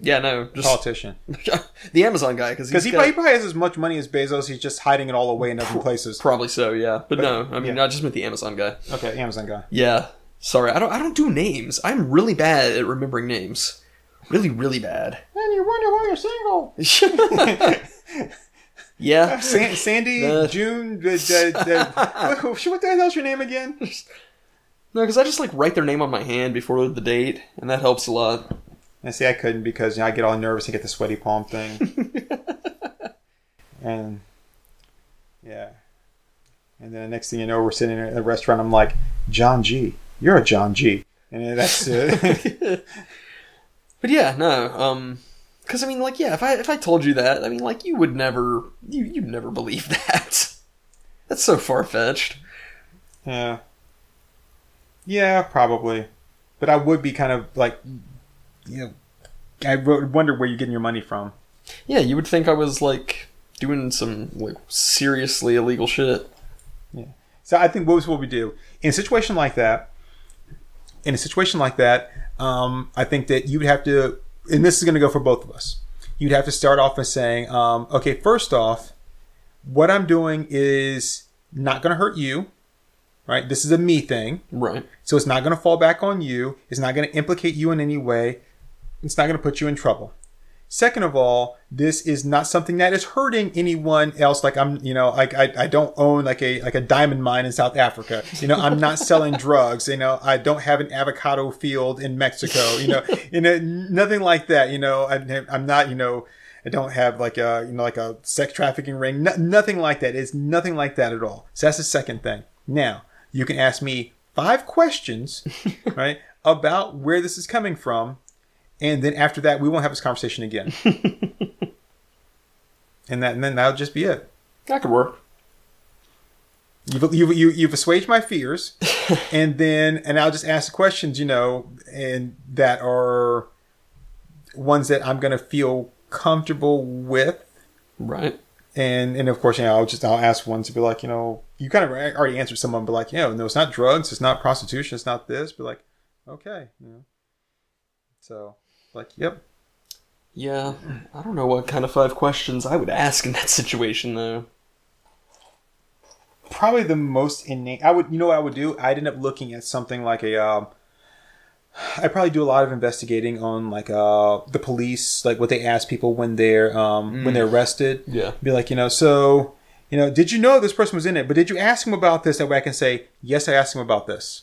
yeah, no, just politician. the Amazon guy because Because he, got, he probably has as much money as Bezos. He's just hiding it all away in other places. probably so. Yeah, but, But- no, I mean, yeah. I just meant the Amazon guy. Okay, Amazon guy. Yeah. Sorry, I don't I don't do names. I'm really bad at remembering names. Really, really bad. And you wonder why you're single. yeah. San- Sandy, Uh, June, uh, uh, uh, what, the hell's your name again? No, because I just like write their name on my hand before the date, and that helps a lot. And see, I couldn't because you know, I get all nervous and get the sweaty palm thing. and yeah, and then the next thing you know, we're sitting at a restaurant. I'm like, John G, you're a John G, and that's it. But yeah, no. Um, because I mean, like, yeah, if I if I told you that, I mean, like, you would never you you'd never believe that. That's so far fetched. yeah. Yeah, probably. But I would be kind of like, you know, I wonder where you're getting your money from. Yeah, you would think I was like doing some like seriously illegal shit. Yeah. So I think what we do in a situation like that. In a situation like that, um, I think that you would have to, and this is going to go for both of us. You'd have to start off by saying, um, okay, first off, what I'm doing is not going to hurt you, right? This is a me thing, Right. so it's not going to fall back on you. It's not going to implicate you in any way. It's not going to put you in trouble. Second of all, this is not something that is hurting anyone else. Like I'm, you know, like I, I don't own like a like a diamond mine in South Africa. You know, I'm not selling drugs. You know, I don't have an avocado field in Mexico. You know, you know, nothing like that. You know, I, I'm not, you know, I don't have like a, you know, like a sex trafficking ring. No, nothing like that. It's nothing like that at all. So that's the second thing. Now you can ask me five questions, right, about where this is coming from, and then after that we won't have this conversation again. and that, and then that'll just be it. That could work. You've, you've, you, you've assuaged my fears, and then and I'll just ask the questions, you know, and that are ones that I'm going to feel comfortable with, Right. and and of course, you know, I'll just I'll ask ones to be like, you know, you kind of already answered someone, but like, you know, no, it's not drugs, it's not prostitution, it's not this, but like, okay, you know, so like, yep, Yeah. I don't know what kind of five questions I would ask in that situation though. probably the most innate. I would, you know, what I would do. I'd end up looking at something like a. Um, I probably do a lot of investigating on like uh the police, like what they ask people when they're um when they're arrested. Yeah. Be like, you know, so you know, did you know this person was in it? But did you ask him about this? That way I can say, yes, I asked him about this.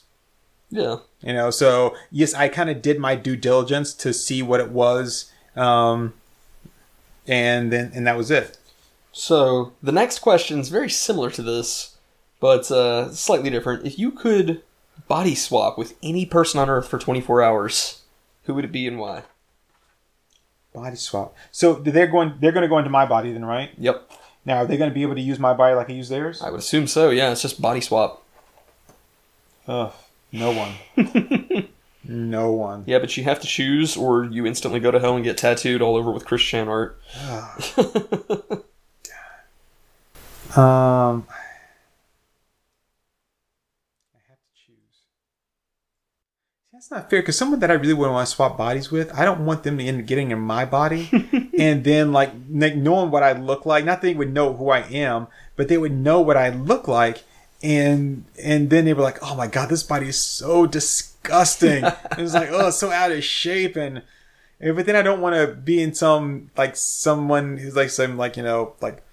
Yeah. You know, so yes, I kind of did my due diligence to see what it was, um, and then and that was it. So the next question is very similar to this, but uh, slightly different. If you could body swap with any person on Earth for 24 hours, who would it be and why? Body swap. So they're going. They're going to go into my body then, right? Yep. Now, are they going to be able to use my body like I use theirs? I would assume so. Yeah, it's just body swap. Ugh, no one. no one. Yeah, but you have to choose, or you instantly go to hell and get tattooed all over with Chris Chan art. Um, I have to choose. That's not fair because someone that I really wouldn't want to swap bodies with, I don't want them to end up getting in my body, and then like like, knowing what I look like. Not that they would know who I am, but they would know what I look like, and and then they were like, "Oh my god, this body is so disgusting." it was like, "Oh, so out of shape," and and- but then I don't want to be in some like someone who's like some like you know like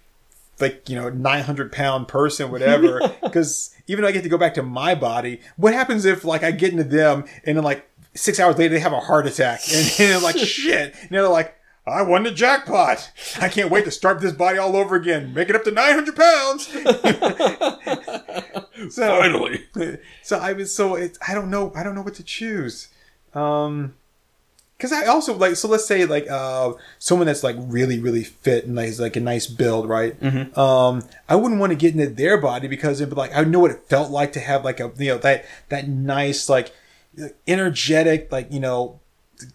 like you know 900 pound person whatever because even though i get to go back to my body what happens if like i get into them and then like six hours later they have a heart attack and, and like shit and they're like I won the jackpot. I can't wait to start this body all over again. Make it up to 900 pounds. so, Finally. so I was so it, I don't know I don't know what to choose. Um because I also like so let's say like uh someone that's like really really fit and like, is like a nice build right um I wouldn't want to get into their body because it'd be like I know what it felt like to have like a you know that that nice like energetic like you know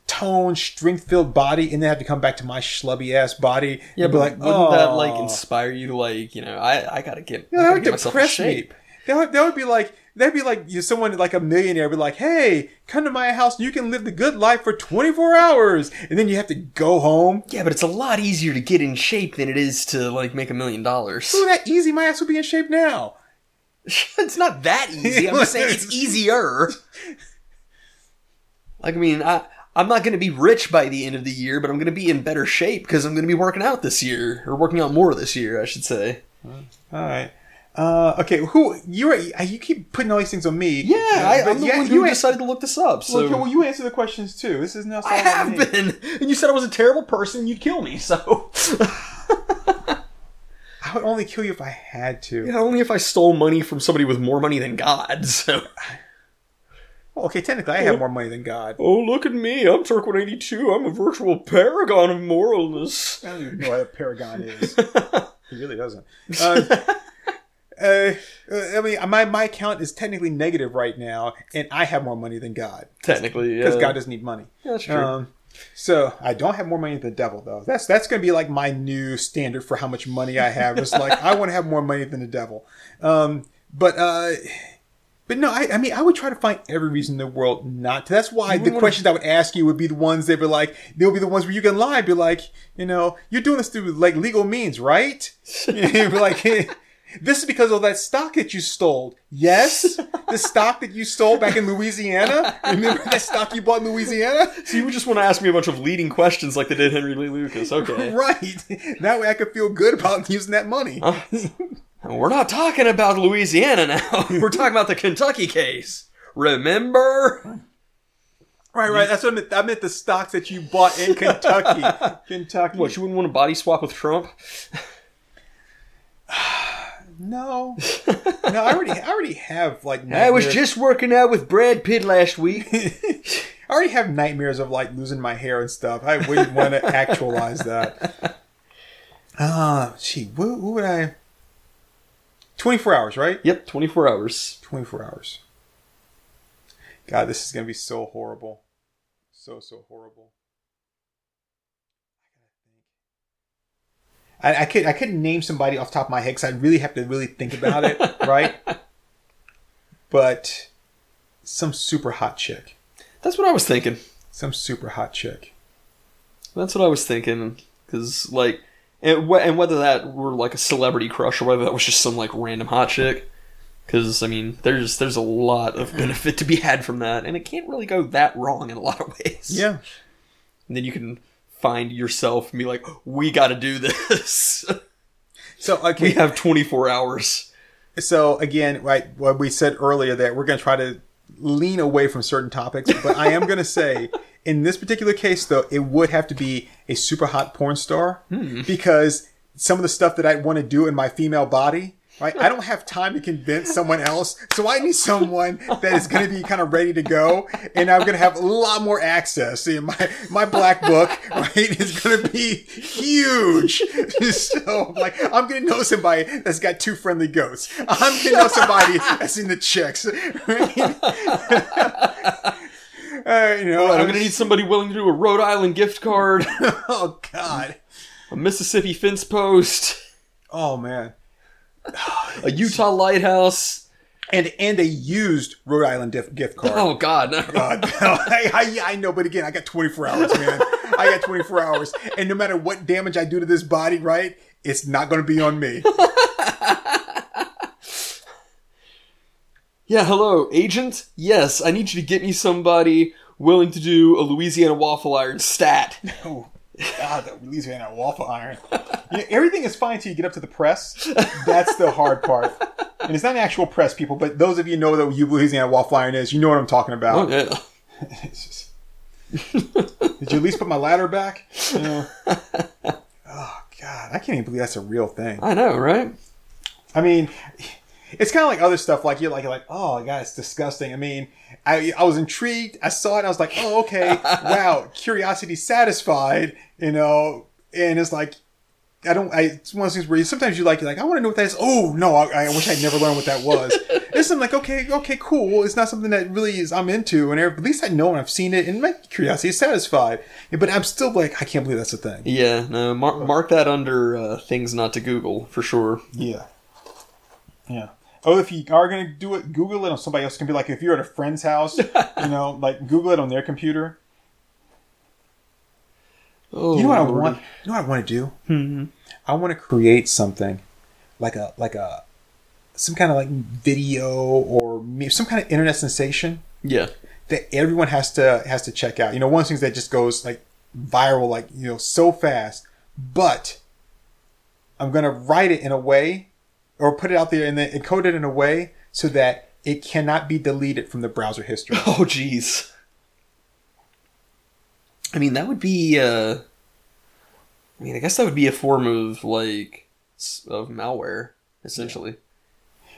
tone strength filled body and then have to come back to my schlubby ass body Yeah, and but be like wouldn't that "Oh." like inspire you to like you know I I gotta get Yeah, I gotta get myself in me. shape. That would, that would be like that'd be like you someone like a millionaire be like, "Hey, come to my house and you can live the good life for 24 hours." And then you have to go home. Yeah, but it's a lot easier to get in shape than it is to like make a million dollars. Ooh, that easy. My ass would be in shape now. it's not that easy. I'm just saying it's easier. Like I mean, I I'm not going to be rich by the end of the year, but I'm going to be in better shape because I'm going to be working out this year or working out more this year, I should say. All right. Uh, okay, who you are? You keep putting all these things on me. Yeah, I, I'm the yeah, one who decided to look this up. So Okay, well, you answer the questions too. This is not. I have been, and you said I was a terrible person. You'd kill me. So I would only kill you if I had to. yeah, only if I stole money from somebody with more money than God. So Well, okay, technically, I have more money than God. oh look at me, I'm Turk 182. I'm a virtual paragon of moralness. I don't even know what a paragon is. he really doesn't. Uh, Uh, uh, I mean, my my account is technically negative right now, and I have more money than God Technically, yeah. because God doesn't need money. Yeah, that's true. Um, so I don't have more money than the devil, though. That's that's going to be like my new standard for how much money I have. It's like I want to have more money than the devil. Um, but uh, but no, I, I mean I would try to find every reason in the world not to. That's why the questions I would ask you would be the ones that were like they'll be the ones where you can lie, be like you know you're doing this through like legal means, right? You'd be like. This is because of that stock that you stole. Yes, the stock that you stole back in Louisiana. Remember that stock you bought in Louisiana? so you would just want to ask me a bunch of leading questions like they did Henry Lee Lucas. Okay. Right. That way I could feel good about using that money. Uh, We're not talking about Louisiana now. We're talking about the Kentucky case. Remember? Right, right. That's what I meant. I meant the stocks that you bought in Kentucky. Kentucky. What, you wouldn't want to body swap with Trump? No. No, I already I already have like I was just working out with Brad Pitt last week. I already have nightmares of like losing my hair and stuff. I wouldn't want to actualize that. Ah, gee, who, would I? Twenty four hours, right? yep, 24 hours. Twenty four hours. God, this is gonna be so horrible, so so horrible. I, I could I couldn't name somebody off the top of my head because I'd really have to really think about it, right? But some super hot chick, That's what I was thinking. some super hot chick. That's what I was thinking. Because, like, and, wh- and whether that were like a celebrity crush or whether that was just some like random hot chick. Because I mean, there's there's a lot of benefit to be had from that, and it can't really go that wrong in a lot of ways. Yeah, And then you can find yourself and be like, "We got to do this. so we have 24 hours." so again, right, what we said earlier that we're gonna try to lean away from certain topics, but I am gonna say. In this particular case, though, it would have to be a super hot porn star hmm. because some of the stuff that I want to do in my female body, right? I don't have time to convince someone else, so I need someone that is going to be kind of ready to go, and I'm going to have a lot more access. See, my my black book, right, is going to be huge. So, like, I'm going to know somebody that's got two friendly goats. I'm going to know somebody that's in the chicks. Right? Uh, you know, I'm gonna need somebody willing to do a Rhode Island gift card, Oh God. a Mississippi fence post, Oh man. a Utah lighthouse. And and a used Rhode Island dif- gift card. Oh God, no. God, no, I, I, I know, but again, I got 24 hours, man. I got 24 hours, and no matter what damage I do to this body, right, it's not going to be on me. Yeah, hello, agent. Yes, I need you to get me somebody willing to do a Louisiana waffle iron stat. Oh, God, that Louisiana waffle iron. You know, everything is fine until you get up to the press. That's the hard part. And it's not an actual press, people, but those of you know that you Louisiana waffle iron is, you know what I'm talking about. Oh just- Did you at least put my ladder back? You know? Oh God, I can't even believe that's a real thing. I know, right? I mean, it's kind of like other stuff. Like you're like, you're like, oh god, it's disgusting. I mean, I I was intrigued. I saw it. and I was like, oh okay, wow, curiosity satisfied. You know, and it's like. I don't. I, it's one of those things where you, sometimes you like, you're like, I want to know what that is. Oh no, I, I wish I'd never learned what that was. it's something like, okay, okay, cool. It's not something that really is I'm into, and at least I know and I've seen it, and my curiosity is satisfied. But I'm still like, I can't believe that's a thing. Yeah, no, mar- mark that under uh, things not to Google for sure. Yeah. Yeah. Oh, if you are gonna do it, Google it on somebody else. Can be like if you're at a friend's house, you know, like Google it on their computer. Oh, You know what I want? You know what I want to do? Mm-hmm. I want to create something like a like a some kind of like video or me- some kind of internet sensation Yeah, that everyone has to has to check out. You know, one of the things that just goes like viral, like you know, so fast. But I'm gonna write it in a way, or put it out there and then encode it in a way so that it cannot be deleted from the browser history. Oh, jeez. I mean, that would be. Uh, I mean, I guess that would be a form of like of malware, essentially.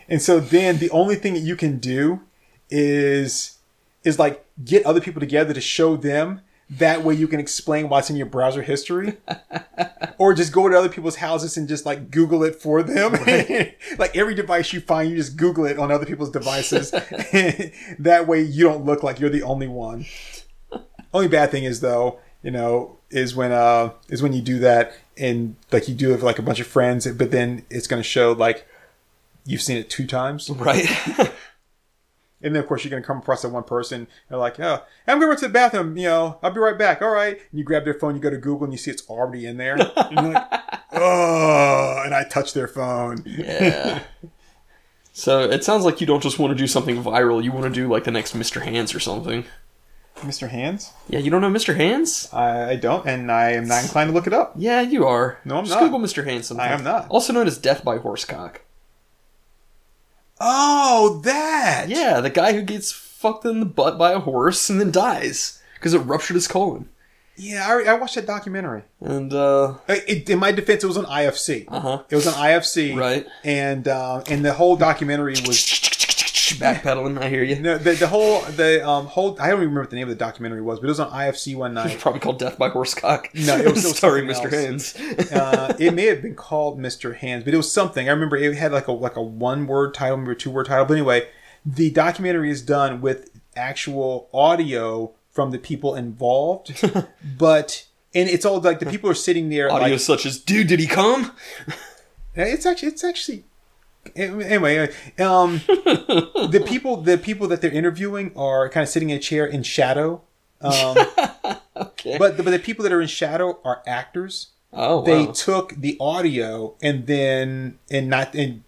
And so then the only thing that you can do is is like get other people together to show them That way you can explain what's in your browser history. or just go to other people's houses and just like Google it for them. like every device you find, you just Google it on other people's devices. that way you don't look like you're the only one. Only bad thing is though, you know, is when uh is when you do that and like you do it with like a bunch of friends, but then it's gonna show like you've seen it two times. Right. And then, of course, you're going to come across that one person. They're like, oh, I'm going to run to the bathroom. You know, I'll be right back. All right. And you grab their phone, you go to Google, and you see it's already in there. and you're like, oh, and I touch their phone. yeah. So it sounds like you don't just want to do something viral. You want to do like the next Mr. Hands or something. Mr. Hands? Yeah, you don't know Mr. Hands? I, I don't, and I am not inclined to look it up. Yeah, you are. No, I'm just not. Google Mr. Hands. Sometime. I am not. Also known as death by horsecock. Oh, that! Yeah, the guy who gets fucked in the butt by a horse and then dies because it ruptured his colon. Yeah, I, I watched that documentary. And uh, It, in my defense, it was on IFC. uh huh. It was on IFC. Right. And, uh, and the whole documentary was Backpedaling, I hear you. No, the, the whole the um whole I don't even remember what the name of the documentary was, but it was on IFC one night. Probably called Death by Horsecock. No, it was- it was starring Mr. Hands. uh, it may have been called Mr. Hands, but it was something. I remember it had like a like a one word title, maybe a two word title. But anyway, the documentary is done with actual audio from the people involved, but and it's all like the people are sitting there. Audio like, such as, dude, did he come? it's actually it's actually anyway um the people the people that they're interviewing are kind of sitting in a chair in shadow um Okay. but the, but the people that are in shadow are actors oh, they wow. took the audio and then and not and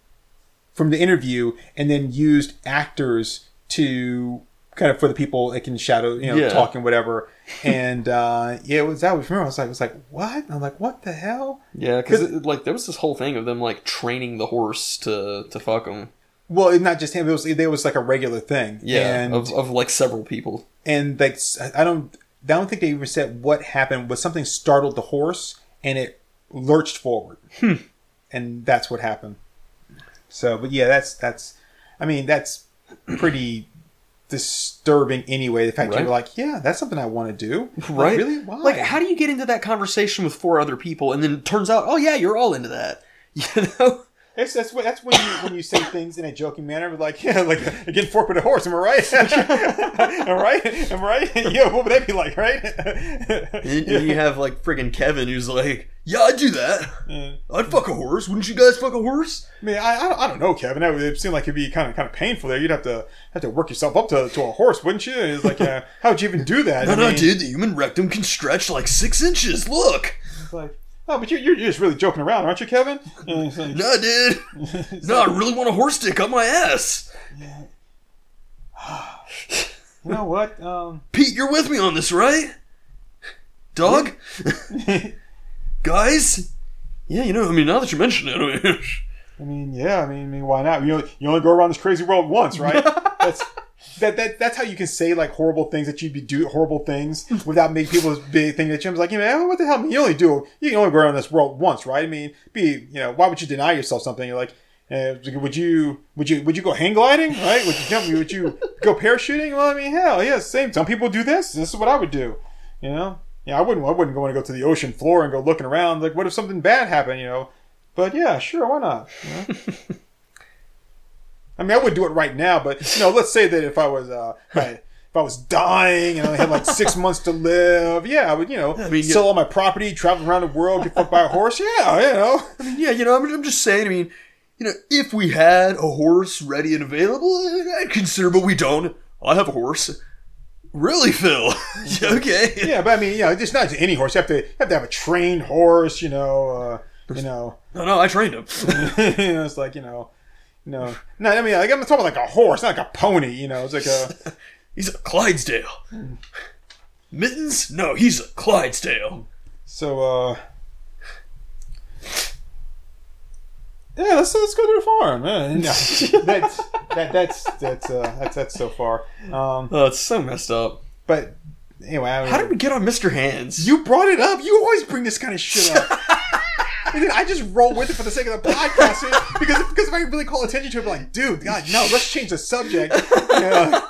from the interview and then used actors to kind of for the people that can shadow you know Yeah. talk and whatever and uh yeah it was that was remember I was like I was like what I'm like what the hell yeah, because like there was this whole thing of them like training the horse to to fuck him. well not just him it was it was like a regular thing Yeah, and of, of like several people. and like I don't I don't think they even said what happened, but something startled the horse and it lurched forward, and that's what happened. So, but yeah, that's that's I mean that's pretty disturbing anyway. The fact Right. you're like, yeah, that's something I want to do, Like, Right? really? Why? Like, how do you get into that conversation with four other people and then it turns out, oh yeah, you're all into that? You know? That's that's what- that's when you when you say things in a joking manner, like yeah, like again, fork with a horse. Am I right? am I right? Am I right? yeah, what would that be like, right? And, and you have like friggin' Kevin who's like, yeah, I'd do that. Yeah. I'd fuck a horse. Wouldn't you guys fuck a horse? I mean, I, I, I don't know, Kevin. That would it seem like it'd be kind of kind of painful there. You'd have to have to work yourself up to, to a horse, wouldn't you? It's like, uh, how would you even do that? No, I no, mean, dude, the human rectum can stretch like six inches. Look. It's like, oh, but you're, you're just really joking around, aren't you, Kevin? And it's like, No, dude. No, I really want a horse dick up my ass. you know what? Um, Pete, you're with me on this, right? Dog? Guys? Yeah, you know, I mean, now that you mention it, I mean, I mean, yeah. I mean, I mean, why not? You only, you only go around this crazy world once, right? that's that, that that's how you can say like horrible things that you'd be do horrible things without making people be thinking that you're like, you know, what the hell? You only do you can only go around this world once, right? I mean, be you know, why would you deny yourself something? You're like. Uh, would you would you would you go hang gliding right would you jump would you go parachuting well I mean hell yeah same some people do this this is what I would do you know yeah I wouldn't I wouldn't want to go to the ocean floor and go looking around like what if something bad happened you know but yeah sure why not you know? I mean, I would do it right now, but you know, let's say that if I was, uh, if I, if I was dying and I had like six months to live, yeah, I would, you know, mean, sell all my property, travel around the world, get fucked by a horse, yeah, you know. I mean, yeah, you know, I'm, I'm just saying, I mean, you know, if we had a horse ready and available, I'd consider, but we don't. I have a horse. Really, Phil? okay. Yeah, but I mean, you know, just not any horse. You have to you have to have a trained horse, you know. Uh, you know, No, no, I trained him. you know, it's like you know, know. No, I mean, like, I'm talking about like a horse, not like a pony. You know, it's like a He's a Clydesdale. Mittens? No, he's a Clydesdale. so. uh Yeah, let's let's go to the farm. Man. No, that's that that's that's uh, that's that's so far. Um, Oh, it's so messed up. but anyway, I, How did we get on Mr. Hands? you brought it up? You always bring this kind of shit up. I just roll with it for the sake of the podcast because because if I really call attention to it, I'm like, dude, God, no, let's change the subject. Yeah.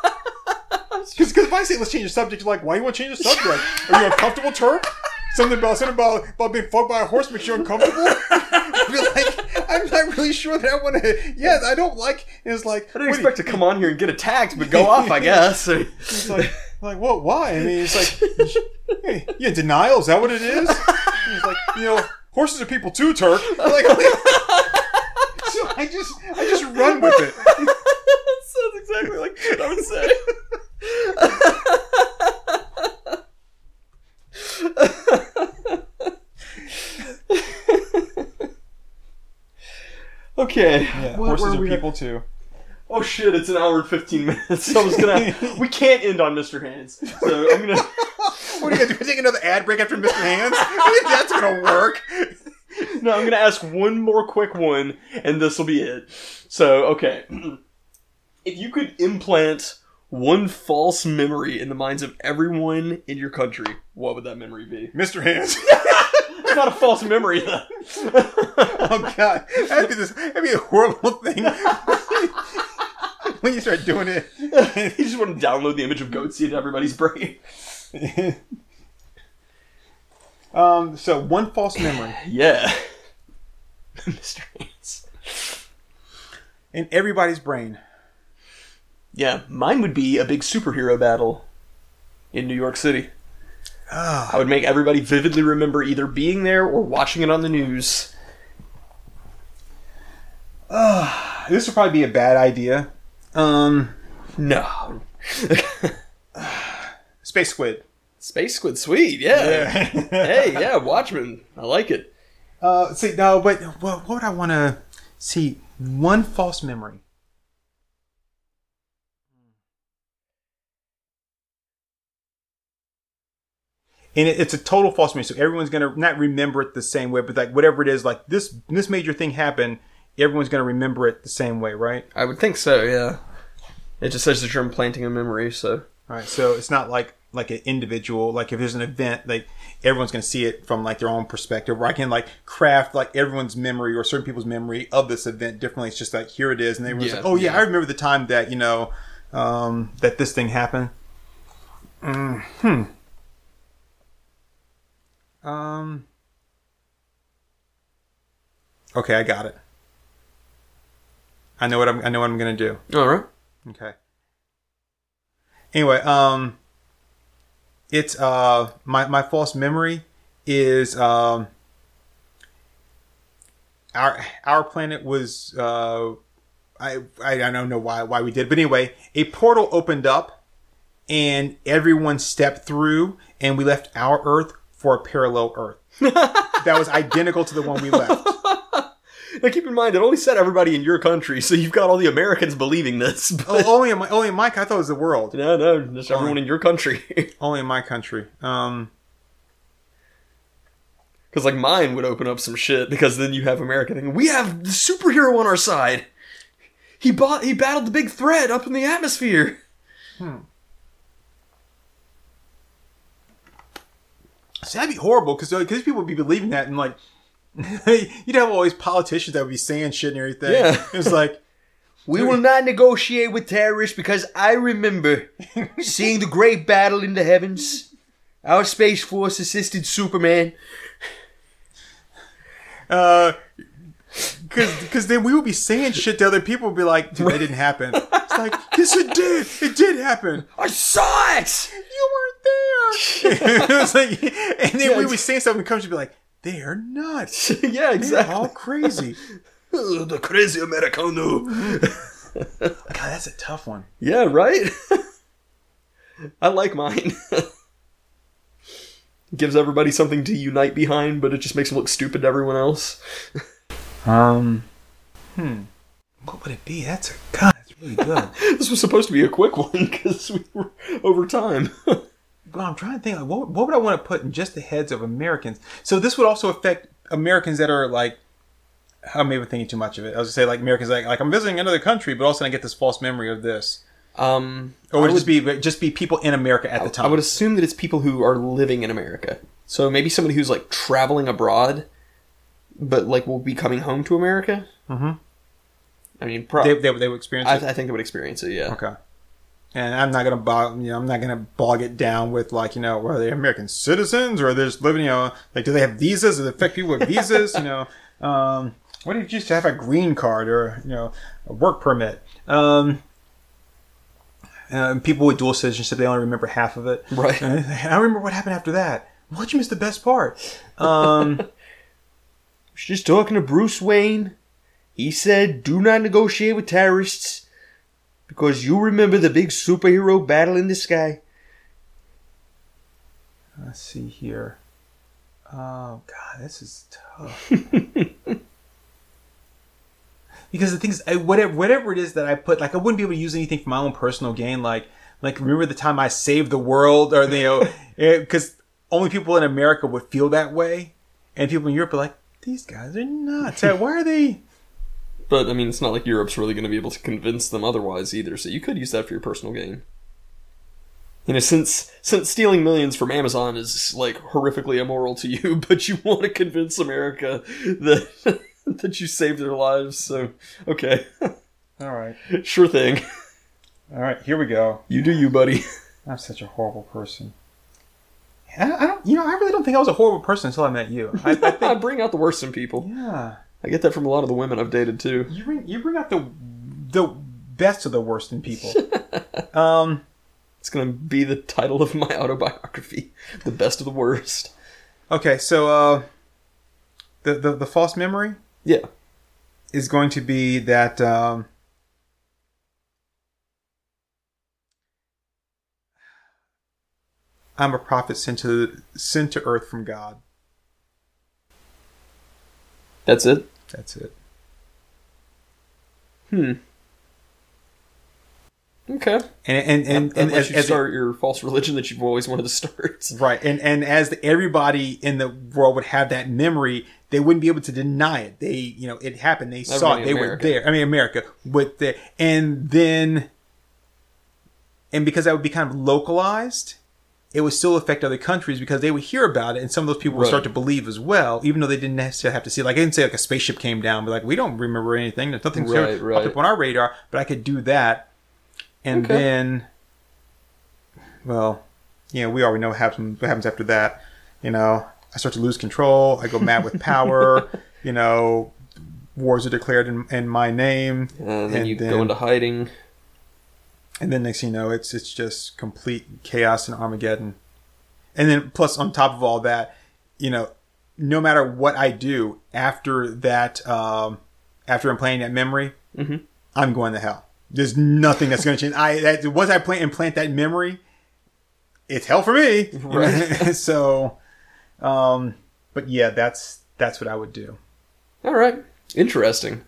Because if I say let's change the subject, you're like, why you want to change the subject? Are you uncomfortable, Turk? Something about something about, about being fucked by a horse makes you uncomfortable. I'd be like, I'm not really sure that I want to. Yeah, I don't like. It's like I didn't expect to come on here and get attacked, but go off, I guess. It's like, like what? Why? I mean, it's like, in denial? Is that what it is? It's like, you know, horses are people too, Turk. I'm like, so I just, I just run with it. that sounds exactly like what I would say. okay. Yeah, Where- horses are we at? people too. Oh shit! It's an hour and fifteen minutes. So I was gonna. we can't end on Mr. Hands. So I'm gonna. What are you gonna do? Take another ad break after Mr. Hands? I think that's gonna work. No, I'm gonna ask one more quick one, and this will be it. So, okay. if you could implant one false memory in the minds of everyone in your country, what would that memory be? Mr. Hands. It's not a false memory, though. Oh god, that'd be this. That'd be a horrible thing. when you start doing it. you just want to download the image of Goatse into everybody's brain. um. So one false memory Yeah. Mr. Hands. in everybody's brain. Yeah, mine would be a big superhero battle in New York City. Ah. I would make everybody vividly remember either being there or watching it on the news. This would probably be a bad idea. Um. No. Space Squid. Space Squid, sweet, yeah. Yeah. hey, yeah, Watchmen. I like it. Uh. See, no, but what, what would I want to see? One false memory. and it, it's a total false memory. So everyone's gonna not remember it the same way, but like whatever it is, like this this major thing happened, everyone's gonna remember it the same way, right? I would think so, yeah. It just says that you're implanting a memory, so. Right. So it's not like like an individual. Like if there's an event, like everyone's gonna see it from like their own perspective. Where I can like craft like everyone's memory or certain people's memory of this event differently. It's just like here it is, and everyone's Yeah, like, oh yeah, yeah. I remember the time that you know um, that this thing happened. Mm, hmm. Um. Okay, I got it. I know what I'm. I know what I'm gonna do. Alright. Okay. Anyway, um, it's uh my my false memory is um our our planet was uh I I don't know why why we did, but anyway, a portal opened up and everyone stepped through, and we left our Earth for a parallel Earth that was identical to the one we left. Now keep in mind, it only said everybody in your country, so you've got all the Americans believing this. But Oh, only in my only in my I thought it was the world. no, no, just everyone in your country. Only in my country. Um. Because like mine would open up some shit. Because then you have America thinking we have the superhero on our side. He bought. He battled the big threat up in the atmosphere. Hmm. See, that'd be horrible because because people would be believing that and like you'd have all these politicians that would be saying shit and everything. Yeah. It was like We will not negotiate with terrorists because I remember seeing the great battle in the heavens. Our space force assisted Superman. uh because because then we would be saying shit to other people would be like, dude, that didn't happen. It's like yes, it did. It did happen. I saw it. You weren't there. it was like, and then Yeah, we would say something comes to be like, they're nuts. yeah, They're exactly. all crazy. The crazy Americano. God, that's a tough one. yeah, right. I like mine. Gives everybody something to unite behind, but it just makes them look stupid to everyone else. Um, hmm. What would it be? That's a God. That's really good. This was supposed to be a quick one because we were over time. Well, I'm trying to think. Like, what, what would I want to put in just the heads of Americans? So this would also affect Americans that are like. I'm maybe thinking too much of it. I was gonna say like Americans like like I'm visiting another country, but also I get this false memory of this. um, Or would I it just be just be people in America at the time? I would assume that it's people who are living in America. So maybe somebody who's like traveling abroad, but like will be coming home to America. Mhm. I mean, pro- they, they, they would experience I, it. I think they would experience it. Yeah. okay. And I'm not gonna bog, you know, I'm not gonna bog it down with like, you know, are they American citizens or are they just living, you know, like, do they have visas? Does it affect people with visas? you know, um, what if you just have a green card or you know, a work permit? Um, uh, people with dual citizenship, they only remember half of it. Right. And I remember what happened after that. Why'd you miss the best part? Um, She's talking to Bruce Wayne. He said, do not negotiate with terrorists because you remember the big superhero battle in the sky. let's see here. Oh God, this is tough. because the thing is, I, whatever whatever it is that I put, like I wouldn't be able to use anything for my own personal gain. Like like remember the time I saved the world, or you know, eh, because only people in America would feel that way, and people in Europe are like, these guys are nuts. Why are they? But I mean, it's not like Europe's really going to be able to convince them otherwise either. So you could use that for your personal gain. You know, since since stealing millions from Amazon is like horrifically immoral to you, but you want to convince America that that you saved their lives. So okay, All right, sure thing. all right, here we go. You do you, buddy. I'm such a horrible person. I, I don't, you know, I really don't think I was a horrible person until I met you. I, I I bring out the worst in people. yeah, I get that from a lot of the women I've dated too. you bring you bring out the the best of the worst in people. um, It's gonna be the title of my autobiography, the best of the worst. okay, so uh, the the the false memory Yeah. is going to be that um, I'm a prophet sent to sent to earth from God. That's it. That's it. Hmm. Okay. And and and, and as, you as start your false religion that you've always wanted to start. right, and and as the, everybody in the world would have that memory, they wouldn't be able to deny it. They, you know, it happened. They saw it. They were there. I mean, America with the and then and because that would be kind of localized, it would still affect other countries because they would hear about it, and some of those people would Right. start to believe as well, even though they didn't necessarily have to see. Like I didn't say like a spaceship came down, but like we don't remember anything. There's nothing Right, popped right. up on our radar, but I could do that, and Okay. then, well, you know, we already know what happens. What happens after that? You know, I start to lose control. I go mad with power. you know, wars are declared in, in my name, And then And you then- go into hiding. And then next thing you know, it's it's just complete chaos and Armageddon. And then plus on top of all that, you know, no matter what I do after that, um, after I'm playing that memory, Mhm. I'm going to hell. There's nothing that's going to change. I that, once I plant implant that memory, it's hell for me. Right. so, um, but yeah, that's that's what I would do. All right. Interesting.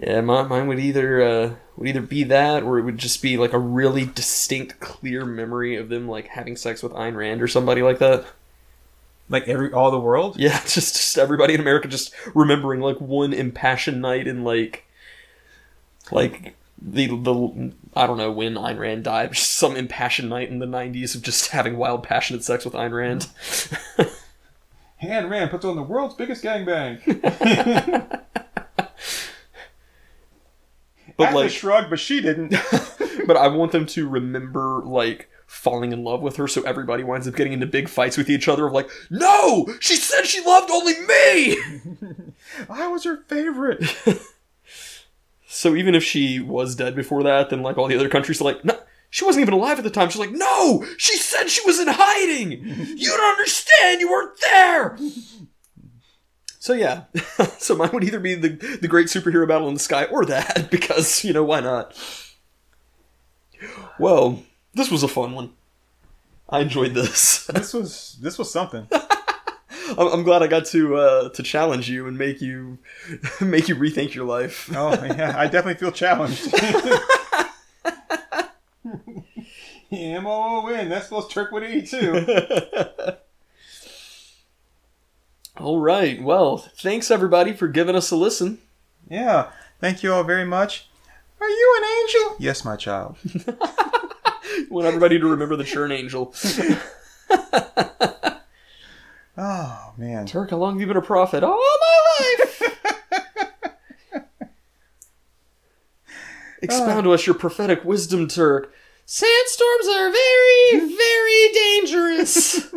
Yeah, mine, mine would either uh, would either be that, or it would just be like a really distinct, clear memory of them like having sex with Ayn Rand or somebody like that. Like every all the world. Yeah, just just everybody in America just remembering like one impassioned night in like like the the I don't know when Ayn Rand died, just some impassioned night in the '90s of just having wild, passionate sex with Ayn Rand. Ayn Rand puts on the world's biggest gangbang. But Atlas like, shrugged, but she didn't. but I want them to remember like falling in love with her, so everybody winds up getting into big fights with each other of like, no, she said she loved only me. I was her favorite. So even if she was dead before that, then like all the other countries are like, no, she wasn't even alive at the time. She's like, no, she said she was in hiding. You don't understand. You weren't there. So yeah, so mine would either be the the great superhero battle in the sky or that because you know why not. Well, this was a fun one. I enjoyed this. This was this was something. I'm, I'm glad I got to uh, to challenge you and make you make you rethink your life. Oh yeah, I definitely feel challenged. M O O N. That spells trick with E too. All right. Well, thanks everybody for giving us a listen. Yeah. Thank you all very much. Are you an angel? Yes, my child. want everybody to remember the churn angel. Oh man. Turk, how long have you been a prophet? All my life. Expound to us your prophetic wisdom, Turk. Sandstorms are very, very dangerous.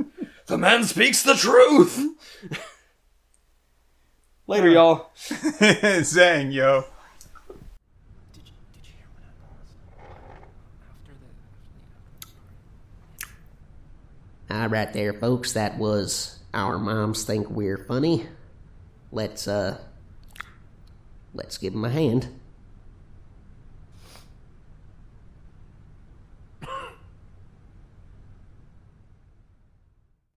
the man speaks the truth. Later, y'all. Zang, yo. All right, there, folks. That was our moms think we're funny. Let's uh, let's give them a hand.